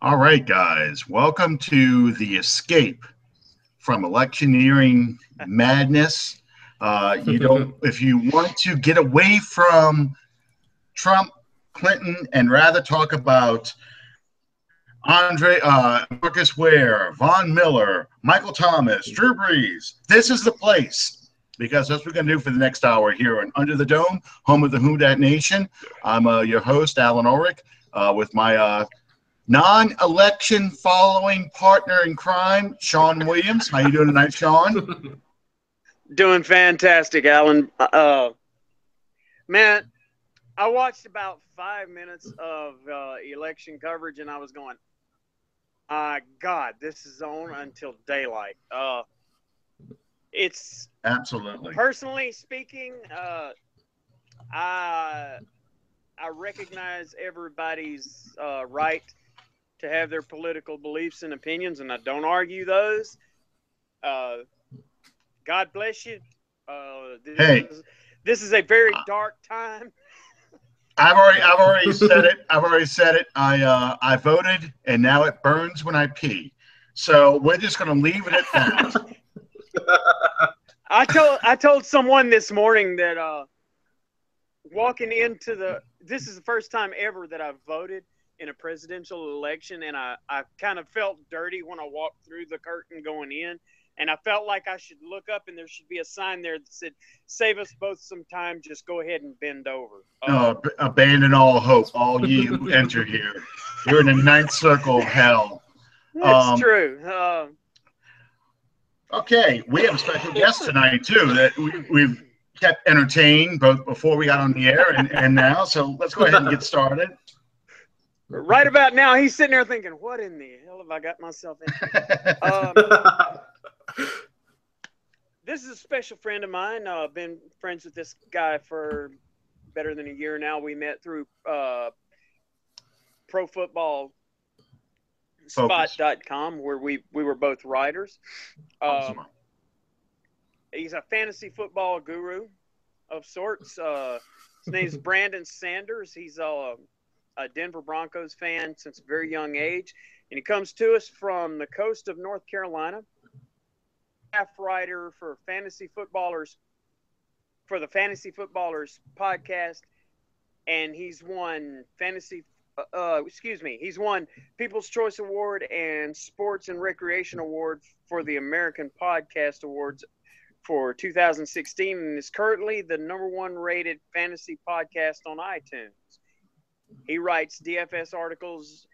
All right, guys, welcome to the escape from electioneering madness. Uh, you know, if you want to get away from Trump, Clinton, and rather talk about Andre, uh, Marcus Ware, Von Miller, Michael Thomas, Drew Brees, this is the place because that's what we're going to do for the next hour here on Under the Dome, home of the Who Dat Nation. I'm uh, your host, Allen Ulrich, uh, with my uh, non-election following partner in crime, Sean Williams. How you doing tonight, Sean? Doing fantastic, Allen. Uh, man, I watched about five minutes of uh, election coverage, and I was going, uh, God, this is on until daylight. Uh, it's absolutely personally speaking. Uh, I I recognize everybody's uh, right to have their political beliefs and opinions, and I don't argue those. Uh, God bless you. Uh, this hey, is, this is a very dark time. I've already, I've already said it. I've already said it. I, uh, I voted, and now it burns when I pee. So we're just going to leave it at that. I told, I told someone this morning that uh, walking into the, this is the first time ever that I've voted in a presidential election, and I, I kind of felt dirty when I walked through the curtain going in. And I felt like I should look up and there should be a sign there that said, Save us both some time, just go ahead and bend over. Uh, no, abandon all hope, all ye who enter here. You're in the ninth circle of hell. That's um, true. Uh, okay, we have a special guest tonight, too, that we, we've kept entertained both before we got on the air and, and now. So let's go ahead and get started right about now, he's sitting there thinking, "What in the hell have I got myself in?" um, this is a special friend of mine. I've uh, been friends with this guy for better than a year now. We met through uh, Pro Football spot.com where we we were both writers um, he's a fantasy football guru of sorts uh, his name is brandon sanders he's a a Denver Broncos fan since a very young age, and he comes to us from the coast of North Carolina. Half writer for fantasy footballers for the Fantasy Footballers podcast, and he's won fantasy. Uh, uh, excuse me, he's won People's Choice Award and Sports and Recreation Award for the American Podcast Awards for 2016, and is currently the number one rated fantasy podcast on iTunes. He writes DFS articles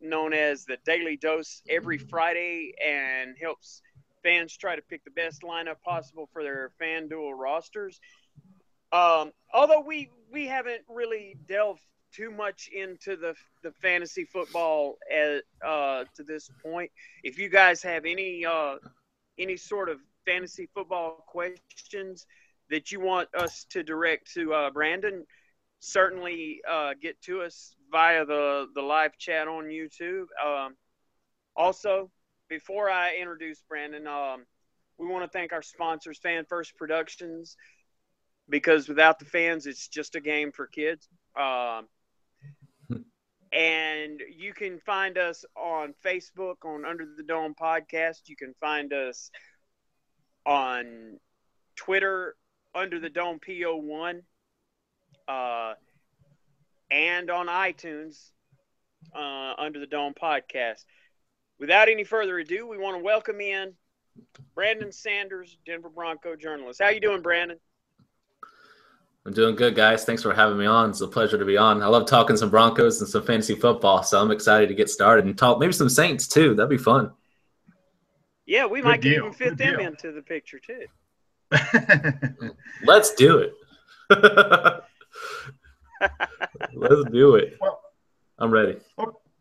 known as the Daily Dose every Friday and helps fans try to pick the best lineup possible for their FanDuel rosters. Um, although we we haven't really delved too much into the the fantasy football at, uh, to this point. If you guys have any uh, any sort of fantasy football questions that you want us to direct to uh, Brandon, certainly uh, get to us via the, the live chat on YouTube. Um, also, before I introduce Brandon, um, we want to thank our sponsors, Fan First Productions, because without the fans, it's just a game for kids. Um, and you can find us on Facebook on Under the Dome Podcast. You can find us on Twitter Under the Dome PO1 uh, and on iTunes uh, under the Dome podcast. Without any further ado, we want to welcome in Brandon Sanders, Denver Bronco journalist. How you doing, Brandon? I'm doing good, guys. Thanks for having me on. It's a pleasure to be on. I love talking some Broncos and some fantasy football, so I'm excited to get started and talk maybe some Saints too. That'd be fun. Yeah, we good might even fit good them deal. into the picture too. Let's do it. Let's do it. Well, I'm ready.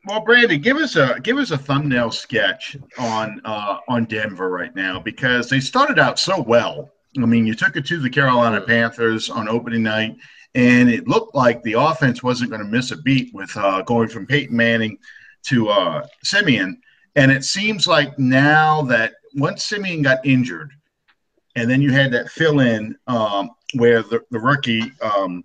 Well, Brandon, give us a give us a thumbnail sketch on uh, on Denver right now because they started out so well. I mean, you took it to the Carolina Panthers on opening night, and it looked like the offense wasn't going to miss a beat with uh, going from Peyton Manning to uh, Siemian. And it seems like now that once Siemian got injured, and then you had that fill in um, where the, the rookie um,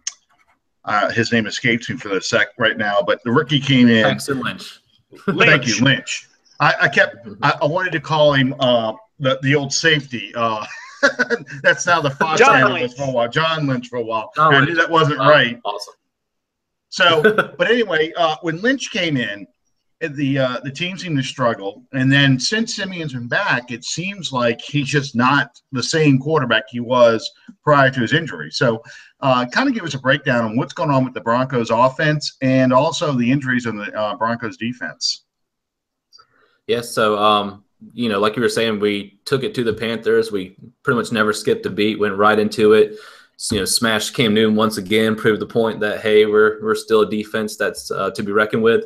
uh, his name escapes me for the sec right now, but the rookie came in. Paxton Lynch. Thank you, Lynch. I, I kept. I, I, wanted to call him uh, the the old safety. Uh, that's now the Fox John analyst for a while. John Lynch for a while. I knew that wasn't right. Awesome. So, but anyway, uh, when Lynch came in, the uh, the team seemed to struggle, and then since Siemian's been back, it seems like he's just not the same quarterback he was prior to his injury. So, uh, kind of give us a breakdown on what's going on with the Broncos offense and also the injuries in the uh, Broncos defense. Yes, so um, you know, like you were saying, we took it to the Panthers. We pretty much never skipped a beat, went right into it. You know, smashed Cam Newton once again, proved the point that hey, we're we're still a defense that's uh, to be reckoned with.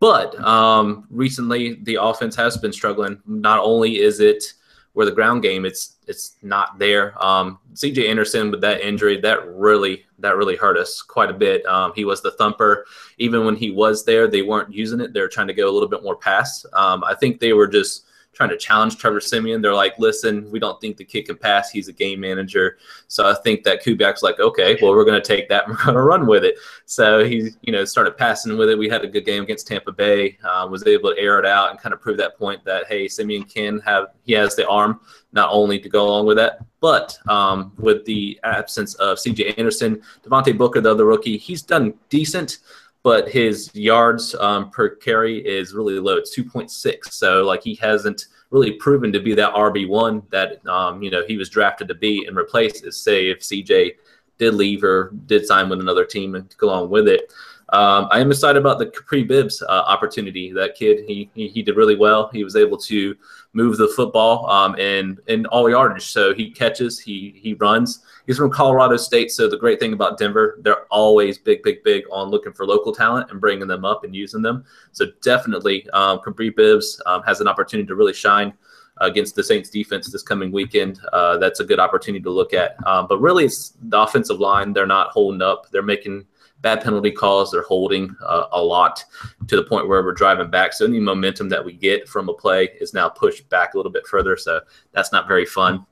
But um, recently, the offense has been struggling. Not only is it where the ground game, it's it's not there. Um, C.J. Anderson with that injury, that really that really hurt us quite a bit. Um, he was the thumper. Even when he was there, they weren't using it. They're trying to go a little bit more pass. Um, I think they were just trying to challenge Trevor Siemian. They're like, listen, we don't think the kid can pass. He's a game manager. So I think that Kubiak's like, okay, well, we're going to take that and we're going to run with it. So he, you know, started passing with it. We had a good game against Tampa Bay, uh, was able to air it out and kind of prove that point that, hey, Siemian can have, he has the arm not only to go along with that, but um, with the absence of CJ Anderson, Devontae Booker, the other rookie, he's done decent but his yards um, per carry is really low. It's 2.6. So like he hasn't really proven to be that RB one that um, you know he was drafted to be and replace. Say if CJ did leave or did sign with another team and go along with it. Um, I am excited about the Kapri Bibbs uh, opportunity. That kid, he, he, he did really well. He was able to move the football um, in in all yardage. So he catches, he he runs. He's from Colorado State. So the great thing about Denver, they're always big, big, big on looking for local talent and bringing them up and using them. So definitely, um, Kapri Bibbs um, has an opportunity to really shine against the Saints defense this coming weekend. Uh, that's a good opportunity to look at. Um, but really, it's the offensive line. They're not holding up. They're making bad penalty calls. They're holding uh, a lot to the point where we're driving back. So any momentum that we get from a play is now pushed back a little bit further. So that's not very fun.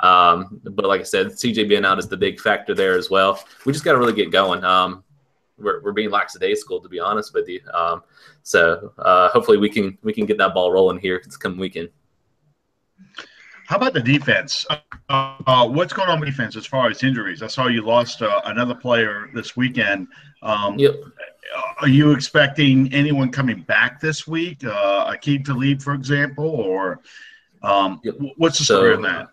Um, but like I said, CJ being out is the big factor there as well. We just got to really get going. Um, we're, we're being lackadaisical, to be honest with you. Um, so uh, hopefully we can we can get that ball rolling here this coming weekend. How about the defense? Uh, uh, what's going on with defense as far as injuries? I saw you lost uh, another player this weekend. Um, yep. Are you expecting anyone coming back this week? Uh, Aqib Talib, for example, or um, yep. what's the story so, on that?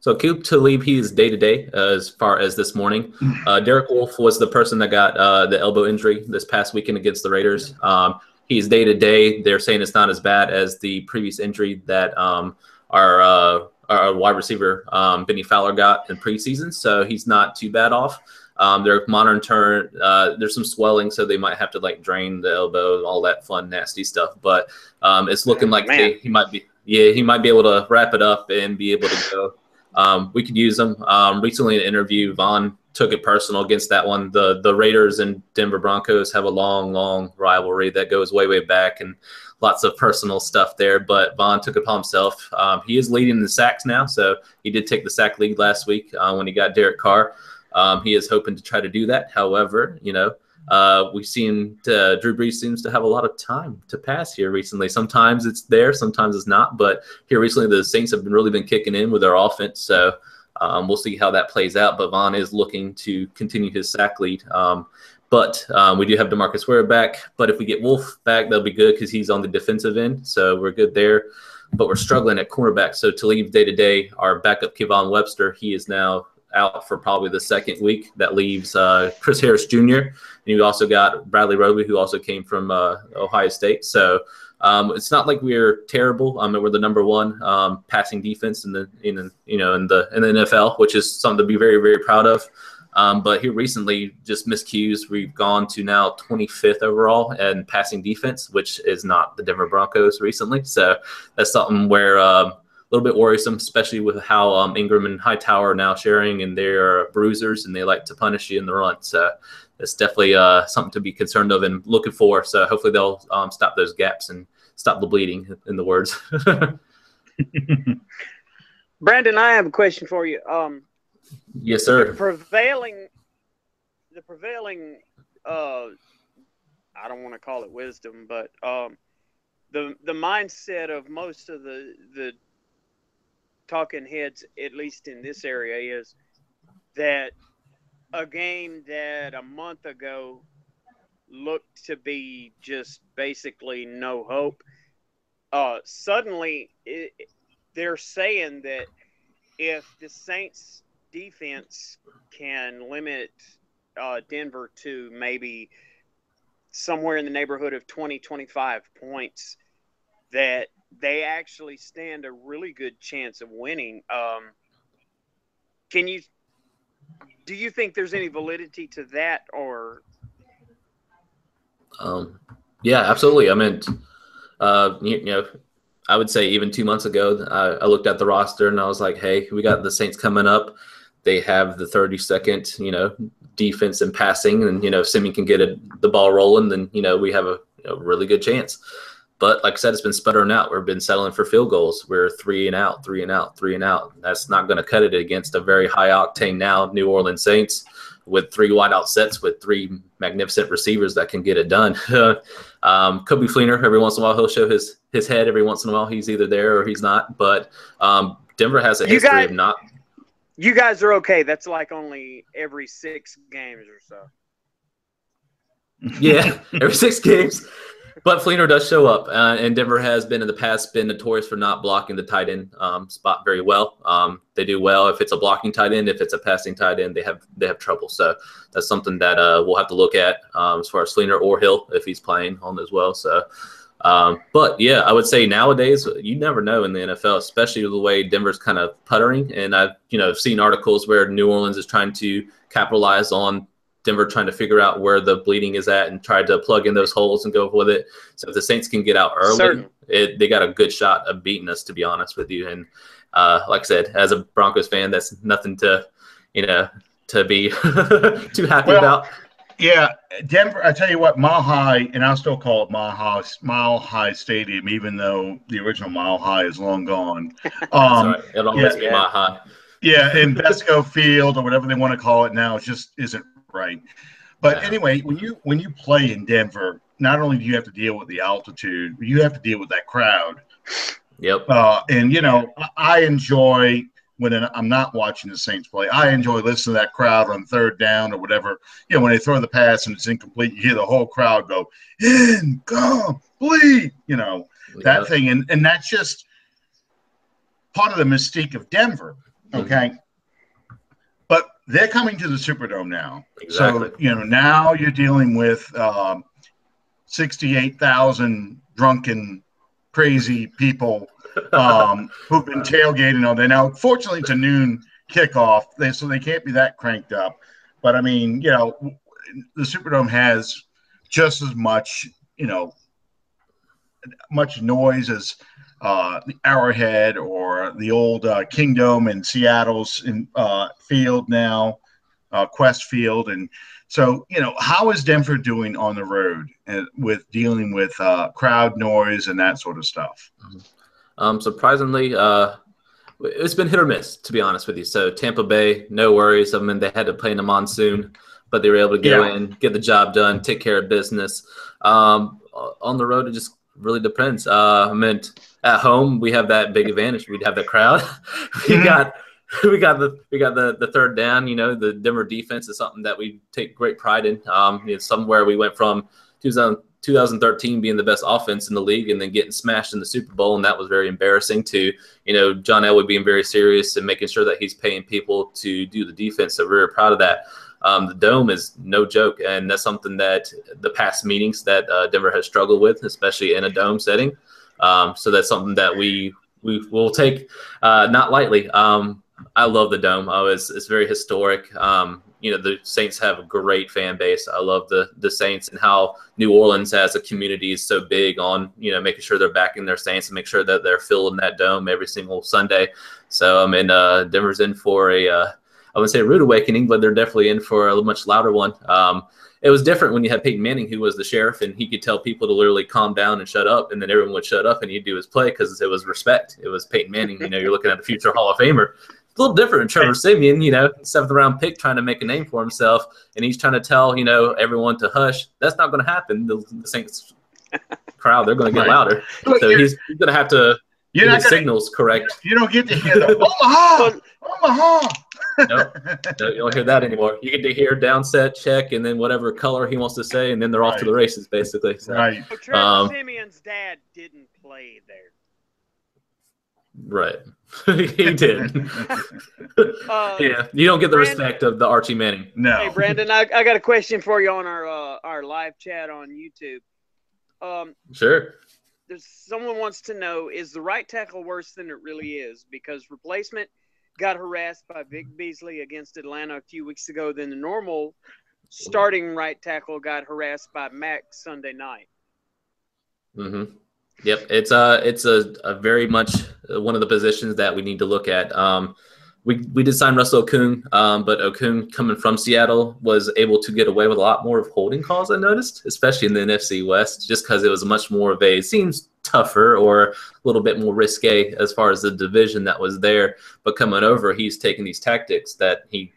So Aqib Talib, he is day to day as far as this morning. Uh, Derek Wolfe was the person that got uh, the elbow injury this past weekend against the Raiders. Um, he's day to day. They're saying it's not as bad as the previous injury that um, our uh, our wide receiver um, Bennie Fowler got in preseason, so he's not too bad off. Um, they're monitoring. Uh, there's some swelling, so they might have to like drain the elbow, all that fun, nasty stuff. But um, it's looking like they, he might be. Yeah, he might be able to wrap it up and be able to go. Um, we could use him. Um, recently, in an interview, Von took it personal against that one. The the Raiders and Denver Broncos have a long, long rivalry that goes way, way back, and lots of personal stuff there. But Von took it upon himself. Um, he is leading the sacks now, so he did take the sack lead last week uh, when he got Derek Carr. Um, he is hoping to try to do that. However, you know, uh, we've seen uh, Drew Brees seems to have a lot of time to pass here recently. Sometimes it's there, sometimes it's not. But here recently, the Saints have been really been kicking in with their offense. So um, we'll see how that plays out. But Von is looking to continue his sack lead. Um, but um, we do have Demarcus Ware back. But if we get Wolfe back, that'll be good because he's on the defensive end. So we're good there. But we're struggling at cornerback. So to leave day to day, our backup Kayvon Webster, he is now out for probably the second week. That leaves uh, Chris Harris Jr. And you also got Bradley Roby, who also came from uh, Ohio State. So um, it's not like we're terrible. Um, we're the number one um, passing defense in the in you know in the in the NFL, which is something to be very very proud of. Um, but here recently, just miscues. We've gone to now 25th overall and passing defense, which is not the Denver Broncos recently. So that's something where um, a little bit worrisome, especially with how um, Ingram and Hightower are now sharing, and they're bruisers and they like to punish you in the run. So it's definitely uh, something to be concerned of and looking for. So hopefully they'll um, stop those gaps and stop the bleeding. In the words. Brandon, I have a question for you. Um, Yes, sir. The prevailing, the prevailing, uh, I don't want to call it wisdom, but um, the the mindset of most of the the talking heads, at least in this area, is that a game that a month ago looked to be just basically no hope. Uh, suddenly, it, they're saying that if the Saints defense can limit uh, Denver to maybe somewhere in the neighborhood of 20, 25 points, that they actually stand a really good chance of winning. Um, can you do you think there's any validity to that or? Um, yeah absolutely. I mean uh, you, you, know i would say even two months ago I, I, looked at the roster and i was like hey we got the saints coming up they have the 32nd you know defense and passing and you know if Siemian can get a, the ball rolling then you know we have a, a really good chance but like I said, it's been sputtering out. We've been settling for field goals. We're three and out, three and out, three and out. That's not going to cut it against a very high octane now New Orleans Saints with three wideout sets with three magnificent receivers that can get it done. um, Coby Fleener, every once in a while, he'll show his his head. Every once in a while, he's either there or he's not. But um, Denver has a you history guys, of not. You guys are okay. That's like only every six games or so. Yeah, every six games. But Fleener does show up, uh, and Denver has been in the past been notorious for not blocking the tight end um, spot very well. Um, they do well if it's a blocking tight end. If it's a passing tight end, they have they have trouble. So that's something that uh, we'll have to look at um, as far as Fleener or Hill if he's playing on as well. So. Um, but yeah, I would say nowadays you never know in the NFL, especially the way Denver's kind of puttering. And I've you know seen articles where New Orleans is trying to capitalize on Denver trying to figure out where the bleeding is at and try to plug in those holes and go with it. So if the Saints can get out early, it, they got a good shot of beating us, to be honest with you. And uh, like I said, as a Broncos fan, that's nothing to, you know, to be too happy well, about. Yeah, Denver. I tell you what, Mile High, and I'll still call it Mile High, Mile High Stadium, even though the original Mile High is long gone. Um, It'll always yeah, be Mile High. Yeah, Invesco Field or whatever they want to call it now, just isn't right. But yeah. anyway, when you when you play in Denver, not only do you have to deal with the altitude, you have to deal with that crowd. Yep. Uh, and you know, I enjoy when I'm not watching the Saints play. I enjoy listening to that crowd on third down or whatever. You know, when they throw the pass and it's incomplete, you hear the whole crowd go incomplete. You know yep. that thing, and and that's just part of the mystique of Denver. Okay. Mm-hmm they're coming to the Superdome now. Exactly. So, you know, now you're dealing with um, 68,000 drunken, crazy people um, who've been tailgating all day. Now, fortunately, it's a noon kickoff, they, so they can't be that cranked up. But I mean, you know, the Superdome has just as much, you know, much noise as uh, the Arrowhead or the old uh, Kingdome in Seattle's in, uh, field now, uh, Qwest Field. And so, you know, how is Denver doing on the road and with dealing with uh, crowd noise and that sort of stuff? Mm-hmm. Um, surprisingly, uh, it's been hit or miss, to be honest with you. So Tampa Bay, no worries. I mean, they had to play in the monsoon, but they were able to go yeah. in, get the job done, take care of business. Um, on the road, it just really depends. Uh, I meant at home we have that big advantage. We'd have the crowd. we mm-hmm. got we got the we got the the third down. You know, the Denver defense is something that we take great pride in. Um, it's somewhere we went from 2000, 2013 being the best offense in the league and then getting smashed in the Super Bowl, and that was very embarrassing. To you know, John Elway being very serious and making sure that he's paying people to do the defense. So we're proud of that. Um, the dome is no joke, and that's something that the past meetings that uh, Denver has struggled with, especially in a dome setting. Um, so that's something that we we will take uh, not lightly. Um, I love the dome. I was it's very historic. Um, you know the Saints have a great fan base. I love the the Saints and how New Orleans as a community is so big on you know making sure they're backing their Saints and make sure that they're filling that dome every single Sunday. So I mean uh, Denver's in for a uh, I would say a rude awakening, but they're definitely in for a much louder one. Um, it was different when you had Peyton Manning, who was the sheriff, and he could tell people to literally calm down and shut up, and then everyone would shut up and he'd do his play because it was respect. It was Peyton Manning. You know, you're looking at a future Hall of Famer. A little different. Trevor Siemian, you know, seventh round pick, trying to make a name for himself, and he's trying to tell you know everyone to hush. That's not going to happen. The, the Saints crowd, they're going to get right. louder. So he's, he's going to have to you're not gonna, signals correct. You don't get to hear the Omaha, Omaha. no, no, you don't hear that anymore. You get to hear downset check and then whatever color he wants to say, and then they're right. off to the races, basically. So, right. So Trevor um, Siemian's dad didn't play there. Right. he did. uh, yeah, you don't get the Brandon, respect of the Archie Manning. No. Hey, Brandon, I, I got a question for you on our uh, our live chat on YouTube. Um, sure there's someone wants to know is the right tackle worse than it really is because replacement got harassed by Vic Beasley against Atlanta a few weeks ago. Then the normal starting right tackle got harassed by Mack Sunday night. Mm-hmm. Yep, it's a it's a, a very much one of the positions that we need to look at. Um, we, we did sign Russell Okung, um, but Okung coming from Seattle was able to get away with a lot more of holding calls. I noticed, especially in the NFC West, just because it was much more of a seems tougher or a little bit more risque as far as the division that was there. But coming over, he's taking these tactics that he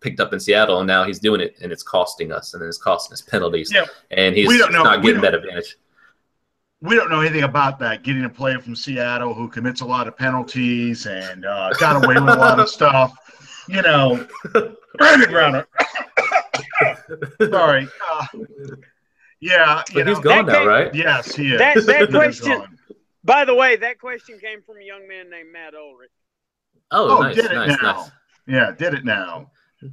picked up in Seattle, and now he's doing it, and it's costing us, and it's costing us penalties. Yeah. and he's not getting that advantage we don't know anything about that. Getting a player from Seattle who commits a lot of penalties and uh, got away with a lot of stuff. You know, Brandon Browner. Sorry. Uh, yeah, but he's gone now, right? Yes, he is. That, that question. By the way, that question came from a young man named Matt Ulrich. Oh, oh nice, did it nice, now. nice. Yeah, did it now.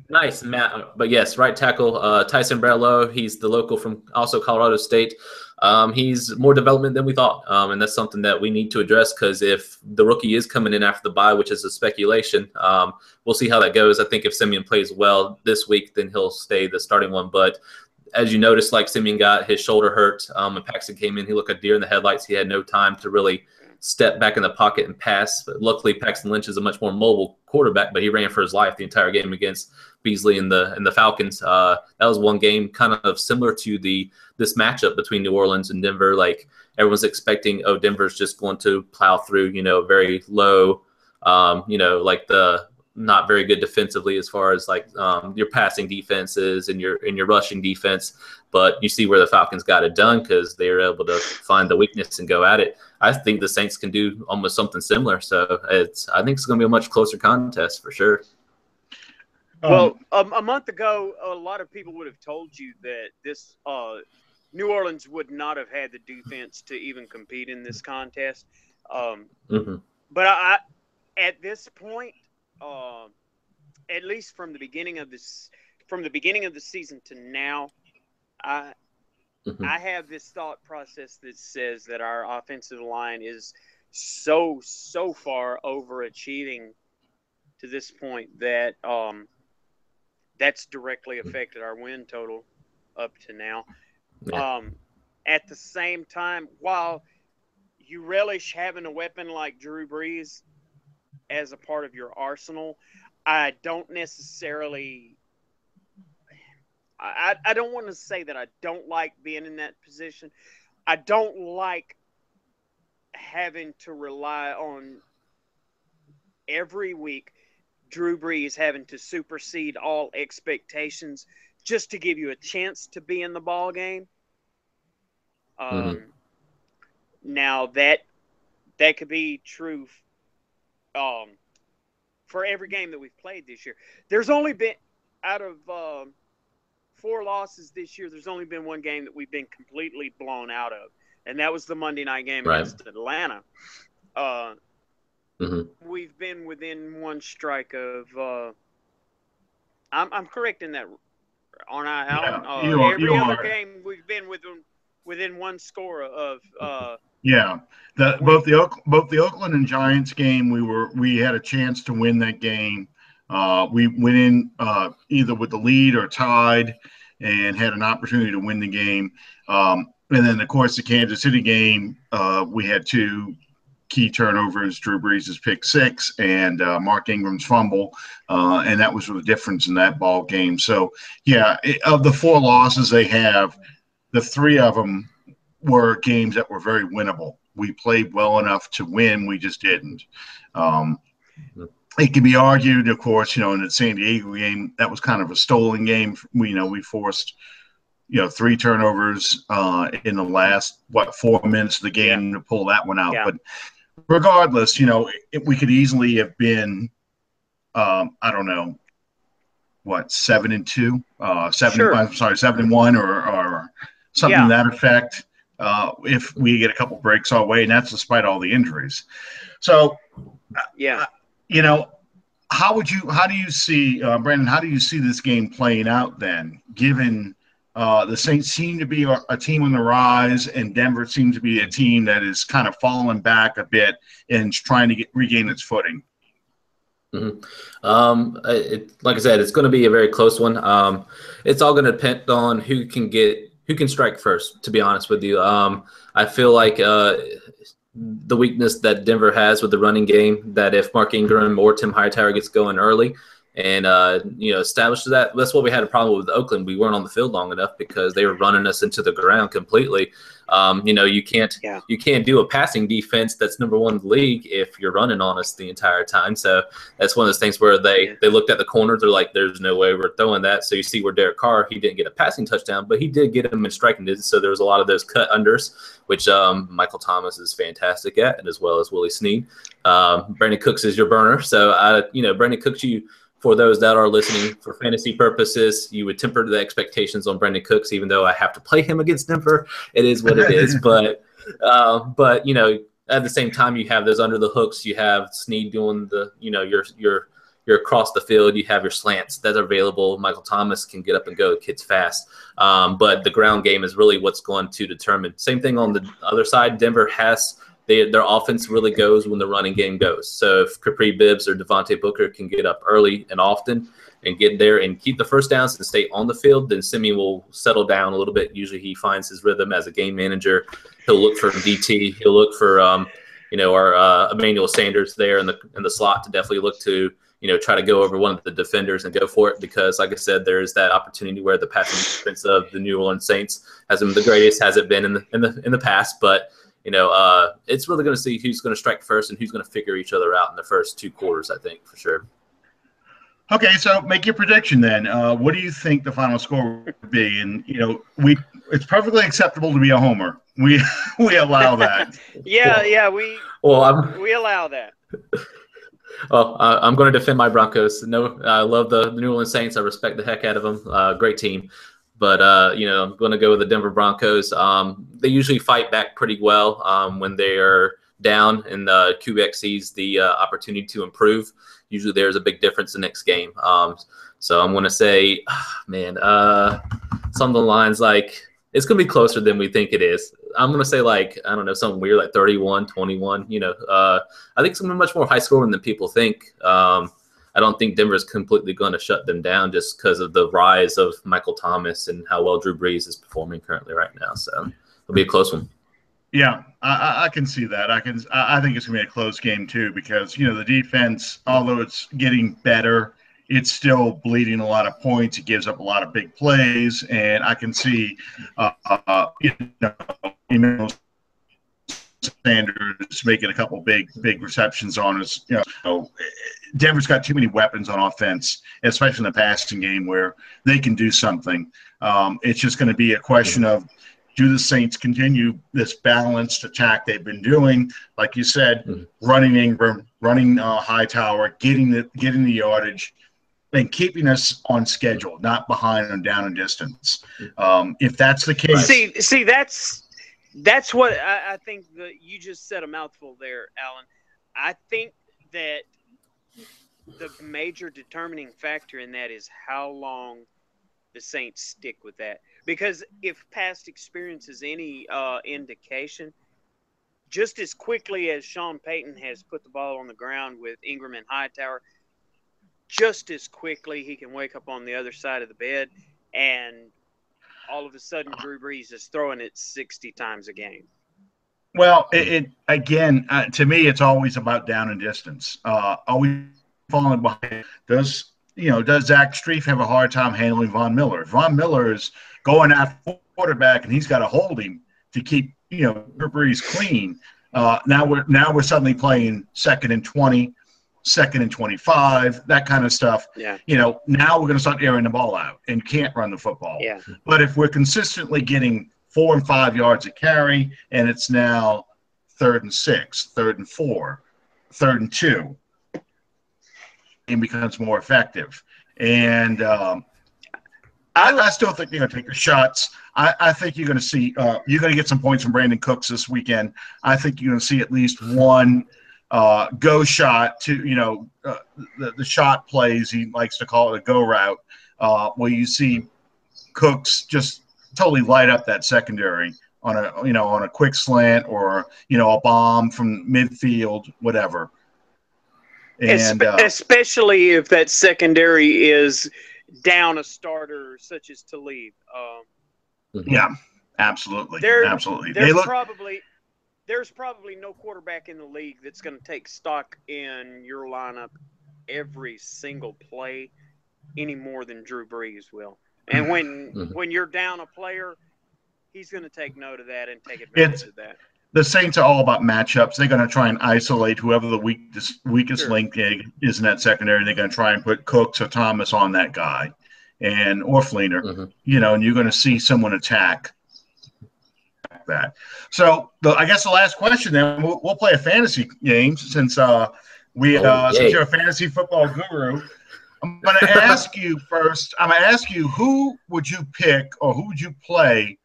Nice, Matt. But yes, right tackle uh, Ty Sambrailo. He's the local from also Colorado State um, he's more development than we thought. Um, and that's something that we need to address because if the rookie is coming in after the bye, which is a speculation, um, we'll see how that goes. I think if Siemian plays well this week, then he'll stay the starting one. But as you noticed, like Siemian got his shoulder hurt um, and Paxton came in, he looked a deer in the headlights. He had no time to really step back in the pocket and pass. But luckily, Paxton Lynch is a much more mobile quarterback, but he ran for his life the entire game against Beasley and the and the Falcons. Uh, that was one game kind of similar to the this matchup between New Orleans and Denver. Like everyone's expecting, oh, Denver's just going to plow through, you know, very low, um, you know, like the not very good defensively as far as like um, your passing defenses and your and your rushing defense. But you see where the Falcons got it done because they were able to find the weakness and go at it. I think the Saints can do almost something similar. So it's I think it's going to be a much closer contest for sure. Um, well, um, a month ago, a lot of people would have told you that this uh, New Orleans would not have had the defense to even compete in this contest. Um, mm-hmm. But I, at this point, uh, at least from the beginning of this, from the beginning of the season to now, I, mm-hmm. I have this thought process that says that our offensive line is so so far overachieving to this point that um, that's directly affected our win total up to now. Yeah. Um, at the same time, while you relish having a weapon like Drew Brees as a part of your arsenal, I don't necessarily. I, I don't want to say that I don't like being in that position. I don't like having to rely on every week Drew Brees having to supersede all expectations just to give you a chance to be in the ball game. Um, mm-hmm. Now that that could be true um, for every game that we've played this year. There's only been out of um, four losses this year. There's only been one game that we've been completely blown out of, and that was the Monday night game right. against Atlanta. Uh, Mm-hmm. We've been within one strike of. Uh, I'm I'm correct in that, aren't I? Yeah, uh, you are, every you other are. game we've been within within one score of. Uh, yeah, the, both the both the Oakland and Giants game, we were we had a chance to win that game. Uh, we went in uh, either with the lead or tied, and had an opportunity to win the game. Um, and then, of course, the Kansas City game, uh, we had two key turnovers, Drew Brees' pick six and uh, Mark Ingram's fumble, uh, and that was the difference in that ball game. So, yeah, it, of the four losses they have, the three of them were games that were very winnable. We played well enough to win, we just didn't. Um, it can be argued, of course, you know, in the San Diego game, that was kind of a stolen game. We, you know, we forced, you know, three turnovers uh, in the last what four minutes of the game yeah. to pull that one out. Yeah. But regardless, you know, it, we could easily have been, um, I don't know, what seven and two, uh, seven. Sure. I'm sorry, seven and one, or, or something yeah. to that effect. Uh, if we get a couple breaks our way, and that's despite all the injuries. So, yeah, uh, you know, how would you? How do you see, uh, Brandon? How do you see this game playing out then? Given uh, the Saints seem to be a, a, team on the rise, and Denver seems to be a team that is kind of falling back a bit and trying to get, regain its footing. Mm-hmm. Um, it, like I said, it's going to be a very close one. Um, it's all going to depend on who can get who can strike first. To be honest with you, um, I feel like uh, the weakness that Denver has with the running game that if Mark Ingram or Tim Hightower gets going early, and uh, you know established that. That's what we had a problem with Oakland. We weren't on the field long enough because they were running us into the ground completely. Um, you know, you can't yeah. you can't do a passing defense that's number one in the league if you're running on us the entire time. So that's one of those things where they yeah. they looked at the corners. They're like, "There's no way we're throwing that." So you see where Derek Carr he didn't get a passing touchdown, but he did get him in striking distance. So there was a lot of those cut unders, which um, Michael Thomas is fantastic at, and as well as Willie Snead. Um, Brandin Cooks is your burner. So I, you know, Brandin Cooks, you for those that are listening for fantasy purposes, you would temper the expectations on Brandin Cooks, even though I have to play him against Denver. It is what it is. but uh, but you know, at the same time, you have those under the hooks. You have Snead doing the you know your your you're across the field. You have your slants that are available. Michael Thomas can get up and go. Kid's fast. Um, but the ground game is really what's going to determine. Same thing on the other side. Denver has they, their offense really goes when the running game goes. So if Kapri Bibbs or Devontae Booker can get up early and often and get there and keep the first downs and stay on the field, then Siemian will settle down a little bit. Usually he finds his rhythm as a game manager. He'll look for DT. He'll look for um, you know our uh, Emmanuel Sanders there in the in the slot to definitely look to you know try to go over one of the defenders and go for it because like I said there is that opportunity where the passing defense of the New Orleans Saints hasn't been the greatest has it been in the in the in the past but you know, uh, it's really going to see who's going to strike first and who's going to figure each other out in the first two quarters. I think for sure. Okay, so make your prediction then. Uh, what do you think the final score would be? And you know, we it's perfectly acceptable to be a homer. We we allow that. yeah, yeah, we well, I'm, we allow that. Well, uh, I'm going to defend my Broncos. No, I love the, the New Orleans Saints. I respect the heck out of them. Uh, great team. But uh, you know, I'm going to go with the Denver Broncos. Um, they usually fight back pretty well um, when they are down, and the Kubiak sees the uh, opportunity to improve. Usually, there's a big difference the next game. Um, so I'm going to say, man, uh, some of the lines like it's going to be closer than we think it is. I'm going to say like I don't know something weird like 31, 21. You know, uh, I think it's going to be much more high scoring than people think. Um, I don't think Denver's completely going to shut them down just because of the rise of Michael Thomas and how well Drew Brees is performing currently right now. So it'll be a close one. Yeah, I, I can see that. I can. I think it's going to be a close game too because you know the defense, although it's getting better, it's still bleeding a lot of points. It gives up a lot of big plays, and I can see, uh, uh, you know, Sanders making a couple big big receptions on us. You know, Denver's got too many weapons on offense, especially in the passing game where they can do something. Um, it's just going to be a question of do the Saints continue this balanced attack they've been doing, like you said, mm-hmm. running Ingram, running uh, Hightower, getting the getting the yardage, and keeping us on schedule, not behind and down in distance. Um, if that's the case, see, see, that's that's what I, I think that you just said a mouthful there, Allen. I think that the major determining factor in that is how long the Saints stick with that. Because if past experience is any uh, indication, just as quickly as Sean Payton has put the ball on the ground with Ingram and Hightower, just as quickly he can wake up on the other side of the bed and all of a sudden Drew Brees is throwing it 60 times a game. Well, it, it again uh, to me, it's always about down and distance. Uh, always falling behind. Does you know? Does Zach Strief have a hard time handling Von Miller? Von Miller is going after quarterback, and he's got to hold him to keep you know Drew Brees clean. Uh, now we're now we're suddenly playing second and twenty second and 25, that kind of stuff. Yeah. You know, now we're going to start airing the ball out and can't run the football. Yeah. But if we're consistently getting four and five yards a carry and it's now third and six, third and four, third and two, it becomes more effective. And um, I, I, still think they're going to take the shots. I, I think you're going to see uh, you're going to get some points from Brandin Cooks this weekend. I think you're going to see at least one uh, go shot to you know uh, the, the shot plays he likes to call it a go route uh, where you see Cooks just totally light up that secondary on a you know on a quick slant or you know a bomb from midfield whatever and uh, especially if that secondary is down a starter such as Talib. Um, yeah, absolutely, there, absolutely. There's look, probably there's probably no quarterback in the league that's going to take stock in your lineup every single play any more than Drew Brees will. And when mm-hmm. when you're down a player, he's going to take note of that and take advantage it's, of that. The Saints are all about matchups. They're going to try and isolate whoever the weakest weakest sure. link is in that secondary. They're going to try and put Cooks or Thomas on that guy, and or Fleener. Mm-hmm. You know, and you're going to see someone attack that. So the, I guess the last question then we'll, we'll play a fantasy game since uh, we oh, uh, since you're a fantasy football guru. I'm going to ask you first. I'm going to ask you who would you pick or who would you play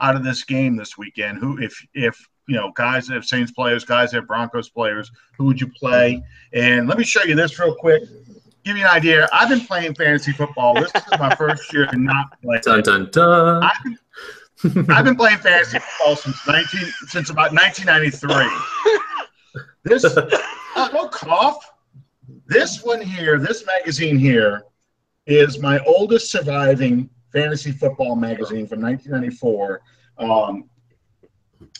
out of this game this weekend? Who, if if you know, guys that have Saints players, guys that have Broncos players, who would you play? And let me show you this real quick. Give you an idea. I've been playing fantasy football. This is my first year and not playing. Dun dun dun. I've been, I've been playing fantasy football since nineteen since about nineteen ninety three. This uh, no cough. This one here, this magazine here, is my oldest surviving fantasy football magazine from 1994. Um,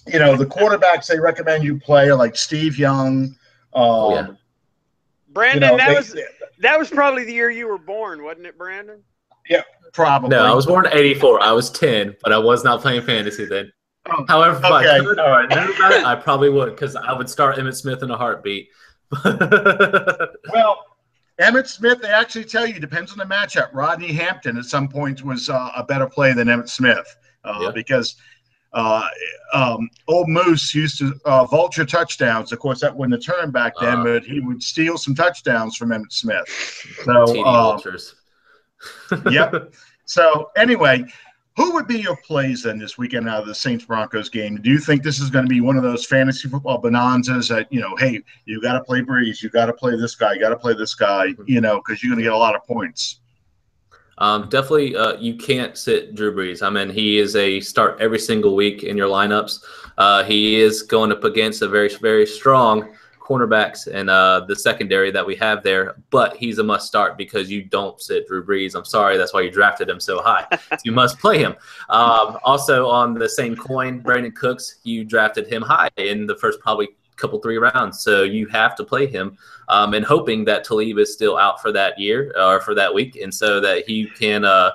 you know, the quarterbacks they recommend you play are like Steve Young. Um, oh, yeah. Brandon, you know, that they, was that was probably the year you were born, wasn't it, Brandon? Yeah, probably. No, I was born in '84. I was 10, but I was not playing fantasy then. Oh, However, if okay. I could or I it, I probably would because I would start Emmitt Smith in a heartbeat. well, Emmitt Smith, they actually tell you depends on the matchup. Rodney Hampton at some points was uh, a better play than Emmitt Smith uh, yeah. because uh, um, old Moose used to uh, vulture touchdowns. Of course, that wasn't a turn back then, uh-huh. but he would steal some touchdowns from Emmitt Smith. So, uh, vultures. Yep. So anyway, who would be your plays then this weekend out of the Saints Broncos game? Do you think this is going to be one of those fantasy football bonanzas that you know, hey, you got to play Brees, you got to play this guy, you got to play this guy, mm-hmm. you know, because you're going to get a lot of points. Um, definitely, uh, you can't sit Drew Brees. I mean, he is a start every single week in your lineups. Uh, he is going up against a very, very strong cornerbacks and uh, the secondary that we have there, but he's a must start because you don't sit Drew Brees. I'm sorry, that's why you drafted him so high. you must play him. Um, also, on the same coin, Brandin Cooks, you drafted him high in the first probably couple three rounds, so you have to play him, um, and hoping that Talib is still out for that year or for that week, and so that he can. Uh,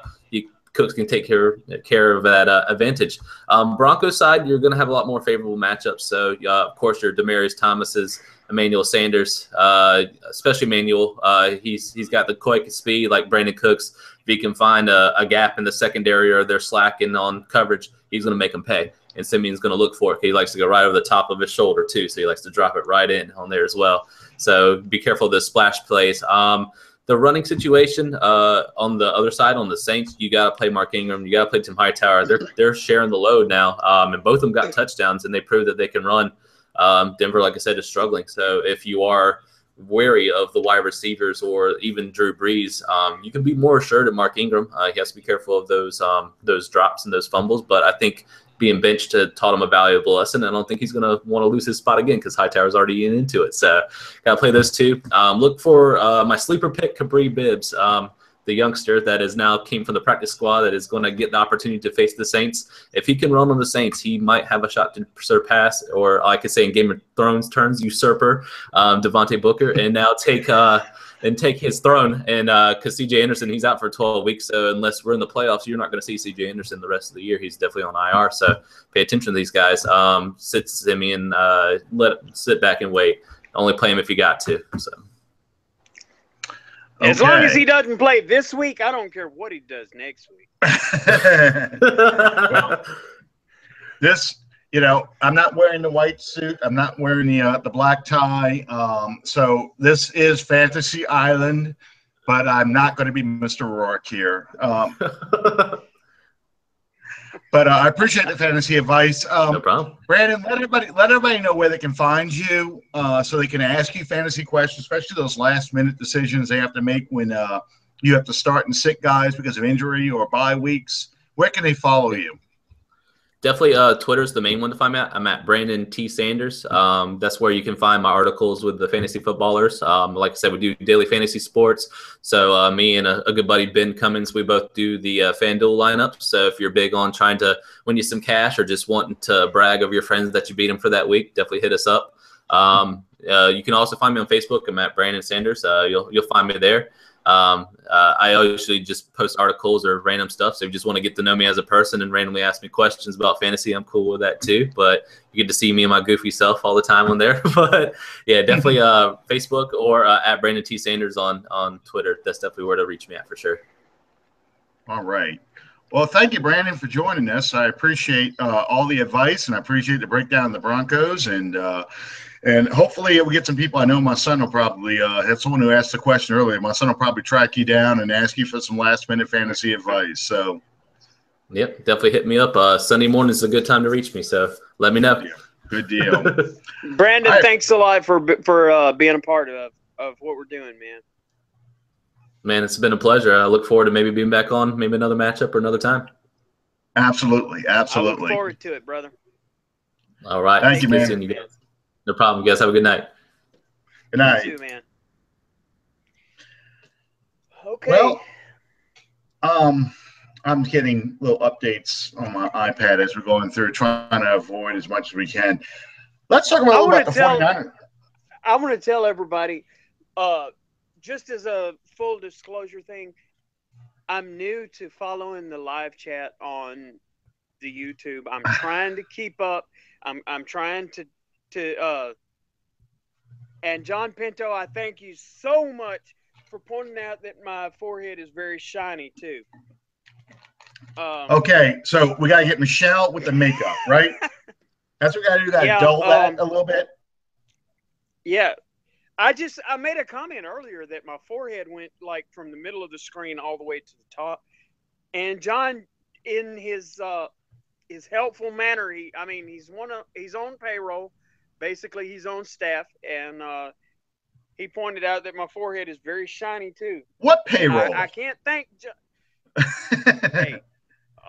Cooks can take care care of that uh, advantage. Um, Broncos side, you're going to have a lot more favorable matchups. So, uh, of course, your Demaryius Thomas's Emmanuel Sanders, uh, especially Emmanuel. Uh, he's he's got the quick speed like Brandin Cooks. If he can find a, a, gap in the secondary or they're slacking on coverage, he's going to make them pay. And Siemian's going to look for it. He likes to go right over the top of his shoulder too, so he likes to drop it right in on there as well. So be careful of the splash plays. Um, the running situation uh, on the other side, on the Saints, you got to play Mark Ingram. You got to play Tim Hightower. They're they're sharing the load now, um, and both of them got touchdowns, and they proved that they can run. Um, Denver, like I said, is struggling. So if you are wary of the wide receivers or even Drew Brees, um, you can be more assured of Mark Ingram. Uh, he has to be careful of those um, those drops and those fumbles. But I think being benched to taught him a valuable lesson. I don't think he's going to want to lose his spot again because Hightower's already in into it. So got to play those two. Um, look for uh, my sleeper pick, Kapri Bibbs. Um, the youngster that is now came from the practice squad that is going to get the opportunity to face the Saints. If he can run on the Saints, he might have a shot to surpass, or I could say in Game of Thrones terms, usurper um, Devontae Booker, and now take uh, and take his throne. And because uh, CJ Anderson, he's out for 12 weeks, so unless we're in the playoffs, you're not going to see CJ Anderson the rest of the year. He's definitely on IR, so pay attention to these guys. Um, sit Siemian, uh, let sit back and wait. Only play him if you got to. So. As long as he doesn't play this week, I don't care what he does next week. well, this, you know, I'm not wearing the white suit. I'm not wearing the uh, the black tie. Um, so this is Fantasy Island, but I'm not going to be Mr. Rourke here. Um, but uh, I appreciate the fantasy advice. Um, no problem. Brandon, let everybody let everybody know where they can find you, uh, so they can ask you fantasy questions, especially those last minute decisions they have to make when uh, you have to start and sit guys because of injury or bye weeks. Where can they follow you? Definitely, uh, Twitter is the main one to find me at. I'm at Brandon T Sanders. Um, that's where you can find my articles with the fantasy footballers. Um, like I said, we do daily fantasy sports. So uh, me and a, a, good buddy Ben Cummins, we both do the uh, FanDuel lineup. So if you're big on trying to win you some cash or just wanting to brag over your friends that you beat them for that week, definitely hit us up. Um, uh, you can also find me on Facebook. I'm at Brandon Sanders. Uh, you'll you'll find me there. Um, uh, I usually just post articles or random stuff. So if you just want to get to know me as a person and randomly ask me questions about fantasy, I'm cool with that too. But you get to see me and my goofy self all the time on there. but yeah, definitely uh, Facebook or uh, at Brandon T Sanders on on Twitter. That's definitely where to reach me at for sure. All right. Well, thank you, Brandon, for joining us. I appreciate uh, all the advice and I appreciate the breakdown of the Broncos and uh, and hopefully we get some people. I know my son will probably. Uh, that's someone who asked the question earlier. My son will probably track you down and ask you for some last minute fantasy advice. So, yep, definitely hit me up. Uh, Sunday morning is a good time to reach me. So let me know. Good deal. Brandon, right. thanks a lot for for uh, being a part of of what we're doing, man. Man, it's been a pleasure. I look forward to maybe being back on, maybe another matchup or another time. Absolutely, absolutely. I look forward to it, brother. All right. Thank, Thank you, man. No problem. You guys have a good night. Good night. You too, man. Okay. Well, um, I'm getting little updates on my iPad as we're going through, trying to avoid as much as we can. Let's talk about, about the tell, 49ers. I want to tell everybody, uh, just as a full disclosure thing, I'm new to following the live chat on the YouTube. I'm trying to keep up. I'm I'm trying to to uh, and John Pinto, I thank you so much for pointing out that my forehead is very shiny too. Um, okay, so we gotta get Michelle with the makeup, right? That's what we gotta do. That yeah, dull that um, a little bit. Yeah, I just I made a comment earlier that my forehead went like from the middle of the screen all the way to the top, and John, in his uh, his helpful manner, he I mean he's one of he's on payroll basically he's on staff, and uh, he pointed out that my forehead is very shiny too. What payroll? I, I can't thank. Ju- hey,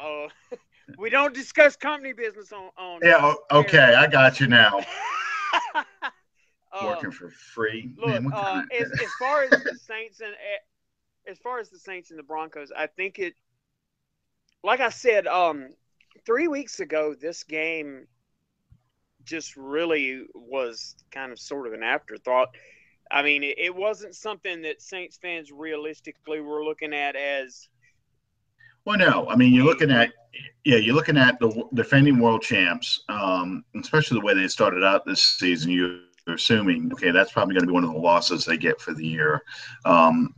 uh, we don't discuss company business on. on yeah. Okay, I got you now. Working for free. Look, Man, uh, as, as far as the Saints and eh, as far as the Saints and the Broncos, I think it. Like I said, um, three weeks ago, this game just really was kind of sort of an afterthought. I mean, it, it wasn't something that Saints fans realistically were looking at as. Well, no, I mean you're looking at yeah, you're looking at the defending world champs, um, especially the way they started out this season. You're assuming okay, that's probably going to be one of the losses they get for the year. Um,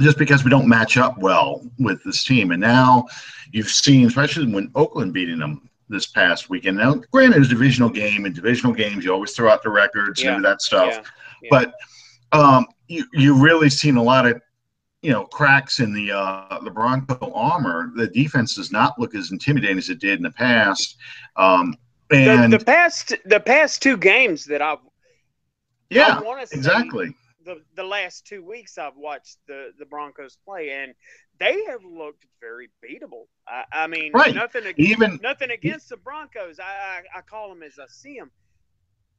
just because we don't match up well with this team. And now you've seen, especially when Oakland beating them, this past weekend. Now, granted, it was a divisional game, and divisional games you always throw out the records yeah. and that stuff. Yeah. Yeah. But um, you you really seen a lot of you know cracks in the uh, the Bronco armor. The defense does not look as intimidating as it did in the past. Um, and the, the past the past two games that I've yeah exactly the the last two weeks I've watched the the Broncos play and they have looked very beatable. I, I mean, right. nothing against, even nothing against the Broncos. I, I, I call them as I see them,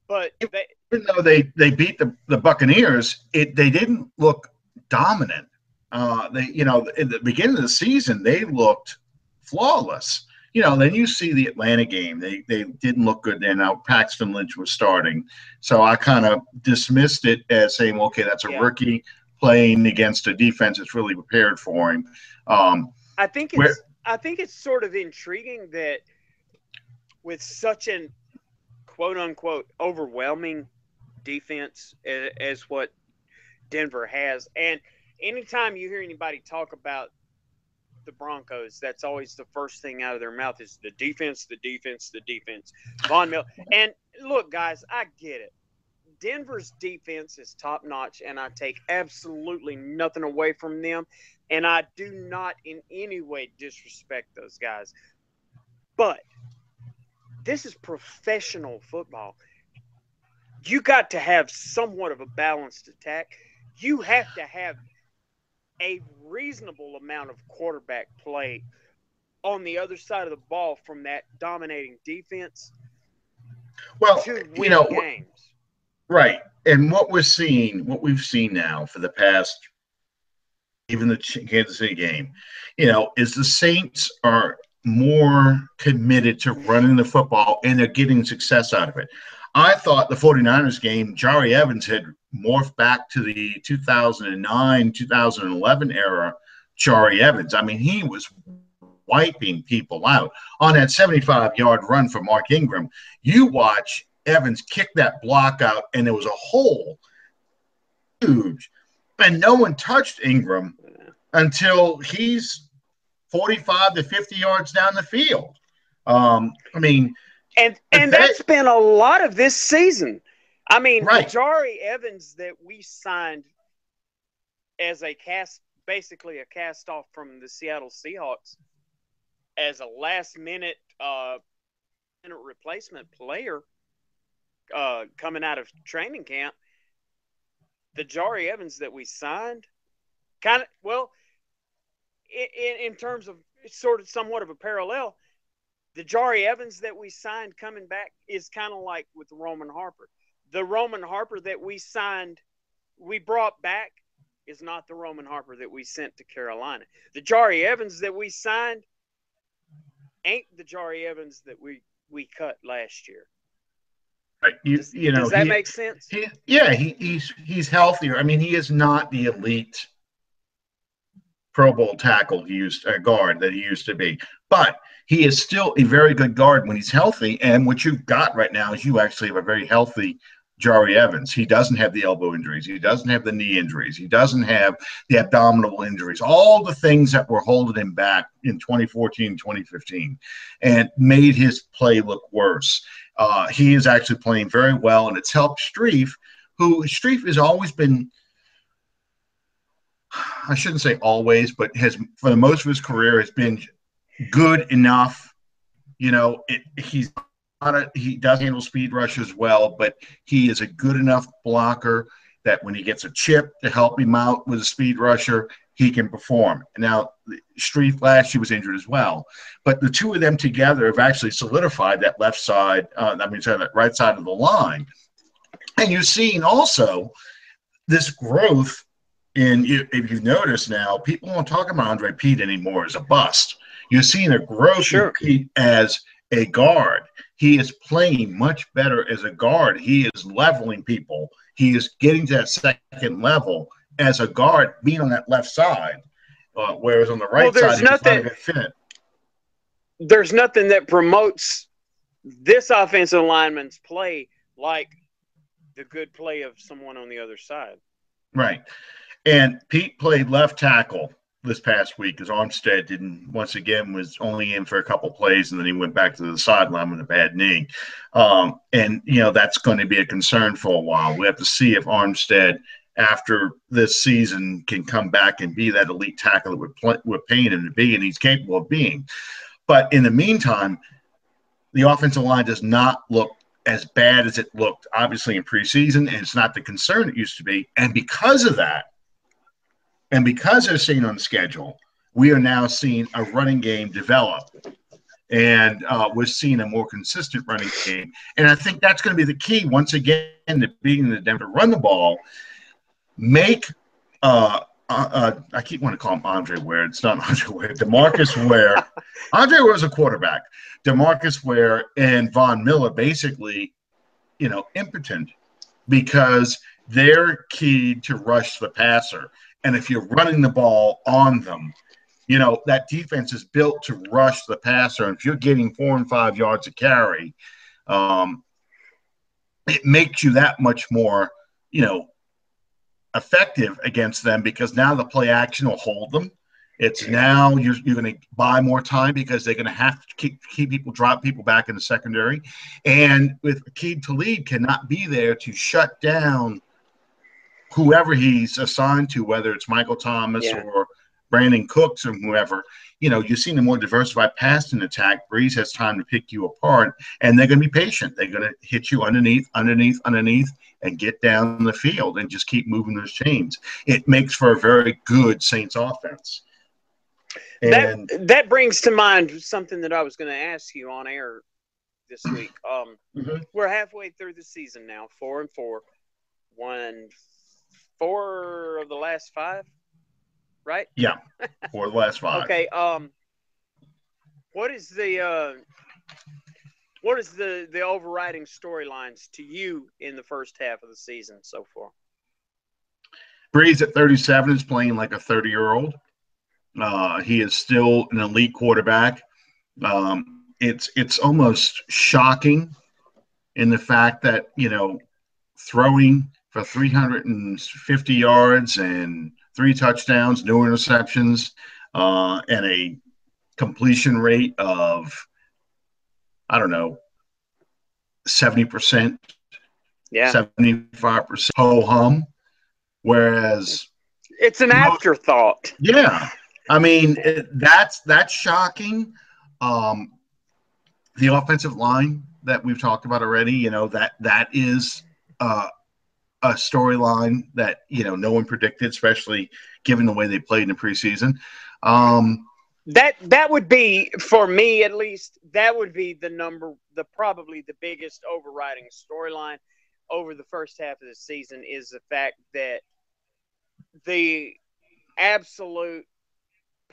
but they, even though they they beat the the Buccaneers, it they didn't look dominant. Uh, they you know in the beginning of the season they looked flawless. You know, then you see the Atlanta game. They they didn't look good then. Now Paxton Lynch was starting, so I kind of dismissed it as saying, okay, that's a yeah. rookie playing against a defense that's really prepared for him. Um, I think it's where, I think it's sort of intriguing that with such an quote unquote overwhelming defense as, as what Denver has, and anytime you hear anybody talk about the Broncos, that's always the first thing out of their mouth is the defense, the defense, the defense. Von Miller. And look, guys, I get it. Denver's defense is top notch, and I take absolutely nothing away from them. And I do not in any way disrespect those guys. But this is professional football. You got to have somewhat of a balanced attack. You have to have a reasonable amount of quarterback play on the other side of the ball from that dominating defense. Well, you know, games. right. And what we're seeing, what we've seen now for the past, even the Kansas City game, you know, is the Saints are more committed to running the football and they're getting success out of it. I thought the 49ers game, Jahri Evans had morphed back to the 2009 2011 era Jahri Evans. I mean, he was wiping people out on that 75 yard run for Mark Ingram. You watch Evans kick that block out, and there was a hole huge, and no one touched Ingram until he's 45 to 50 yards down the field. Um, I mean, and and that, that's been a lot of this season. I mean, right. Jahri Evans that we signed as a cast, basically a cast off from the Seattle Seahawks, as a last minute uh, replacement player uh, coming out of training camp. The Jahri Evans that we signed, kind of well, in, in terms of sort of somewhat of a parallel, the Jahri Evans that we signed coming back is kind of like with Roman Harper. The Roman Harper that we signed, we brought back, is not the Roman Harper that we sent to Carolina. The Jahri Evans that we signed ain't the Jahri Evans that we we cut last year. Right. You, does, you know, does that he, make sense? He, yeah, he, he's he's healthier. I mean, he is not the elite Pro Bowl tackle he used a guard that he used to be, but he is still a very good guard when he's healthy. And what you've got right now is you actually have a very healthy Jahri Evans. He doesn't have the elbow injuries. He doesn't have the knee injuries. He doesn't have the abdominal injuries. All the things that were holding him back in 2014, 2015, and made his play look worse. Uh, he is actually playing very well, and it's helped Strief, who Strief has always been. I shouldn't say always, but has for the most of his career has been good enough. You know, it, he's not a, he does handle speed rushes well, but he is a good enough blocker that when he gets a chip to help him out with a speed rusher, he can perform. Now, Strief last year was injured as well, but the two of them together have actually solidified that left side. Uh, I mean, sorry, that right side of the line. And you're seeing also this growth in. If you've noticed now, people won't talk about Andrus Peat anymore as a bust. You're seeing a growth sure. as a guard. He is playing much better as a guard. He is leveling people. He is getting to that second level as a guard, being on that left side. Uh, whereas on the right well, side, nothing, fit. There's nothing that promotes this offensive lineman's play like the good play of someone on the other side. Right. And Peat played left tackle this past week because Armstead didn't once again was only in for a couple plays and then he went back to the sideline with a bad knee. Um, and you know that's going to be a concern for a while. We have to see if Armstead after this season can come back and be that elite tackle that we're, play, we're paying him to be and he's capable of being. But in the meantime, the offensive line does not look as bad as it looked obviously in preseason and it's not the concern it used to be. And because of that, and because they're seen on schedule, we are now seeing a running game develop. And uh, we're seeing a more consistent running game. And I think that's going to be the key, once again, to beating the Denver run the ball. Make, uh, uh, uh I keep wanting to call him Andre Ware. It's not Andre Ware. DeMarcus Ware. Andre Ware was a quarterback. DeMarcus Ware and Von Miller basically, you know, impotent because they're keyed to rush the passer. And if you're running the ball on them, you know, that defense is built to rush the passer. And if you're getting four and five yards of carry, um, it makes you that much more, you know, effective against them because now the play action will hold them. It's now you're, you're going to buy more time because they're going to have to keep, keep people, drop people back in the secondary. And with Aqib Talib cannot be there to shut down whoever he's assigned to, whether it's Michael Thomas yeah. or Brandin Cooks or whoever, you know, you're seeing a more diversified passing attack. Brees has time to pick you apart, and they're going to be patient. They're going to hit you underneath, underneath, underneath, and get down the field and just keep moving those chains. It makes for a very good Saints offense. And, that that brings to mind something that I was going to ask you on air this week. Um, mm-hmm. We're halfway through the season now, four and four, won four of the last five right? Yeah, four of the last five. okay. Um, what is the uh, what is the the overriding storylines to you in the first half of the season so far? Brees at 37 is playing like a 30 year old. Uh, he is still an elite quarterback. Um, it's it's almost shocking in the fact that you know throwing for 350 yards and three touchdowns, no interceptions, uh, and a completion rate of, I don't know, 70%, yeah, 75% ho hum. Whereas it's an afterthought. Yeah. I mean, it, that's that's shocking. Um, the offensive line that we've talked about already, you know, that that is uh, a storyline that you know no one predicted, especially given the way they played in the preseason. Um, that that would be for me at least. That would be the number, the probably the biggest overriding storyline over the first half of the season is the fact that the absolute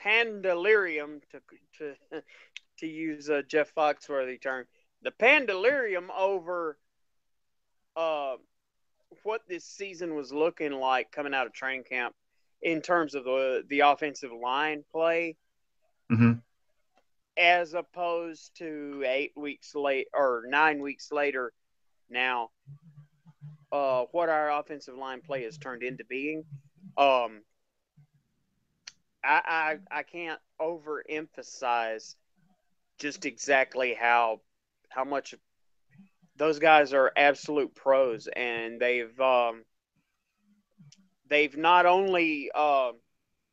pandalirium to to to use a Jeff Foxworthy term, the pandalirium over uh, what this season was looking like coming out of training camp in terms of the the offensive line play, mm-hmm. as opposed to eight weeks late or nine weeks later. Now, uh, what our offensive line play has turned into being, um, I, I I can't overemphasize just exactly how how much those guys are absolute pros, and they've um, they've not only uh,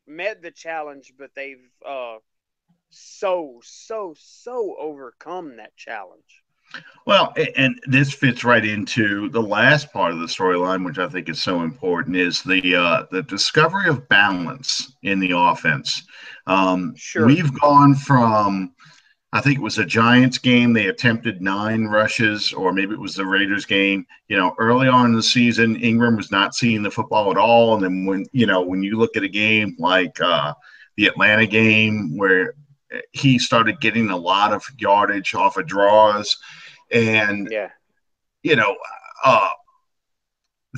met the challenge, but they've uh, so so so overcome that challenge. Well, and this fits right into the last part of the storyline, which I think is so important, is the uh, the discovery of balance in the offense. Um, sure. We've gone from I think it was a Giants game. They attempted nine rushes, or maybe it was the Raiders game. You know, early on in the season, Ingram was not seeing the football at all. And then when you know when you look at a game like uh, the Atlanta game where he started getting a lot of yardage off of draws, and yeah, you know, uh,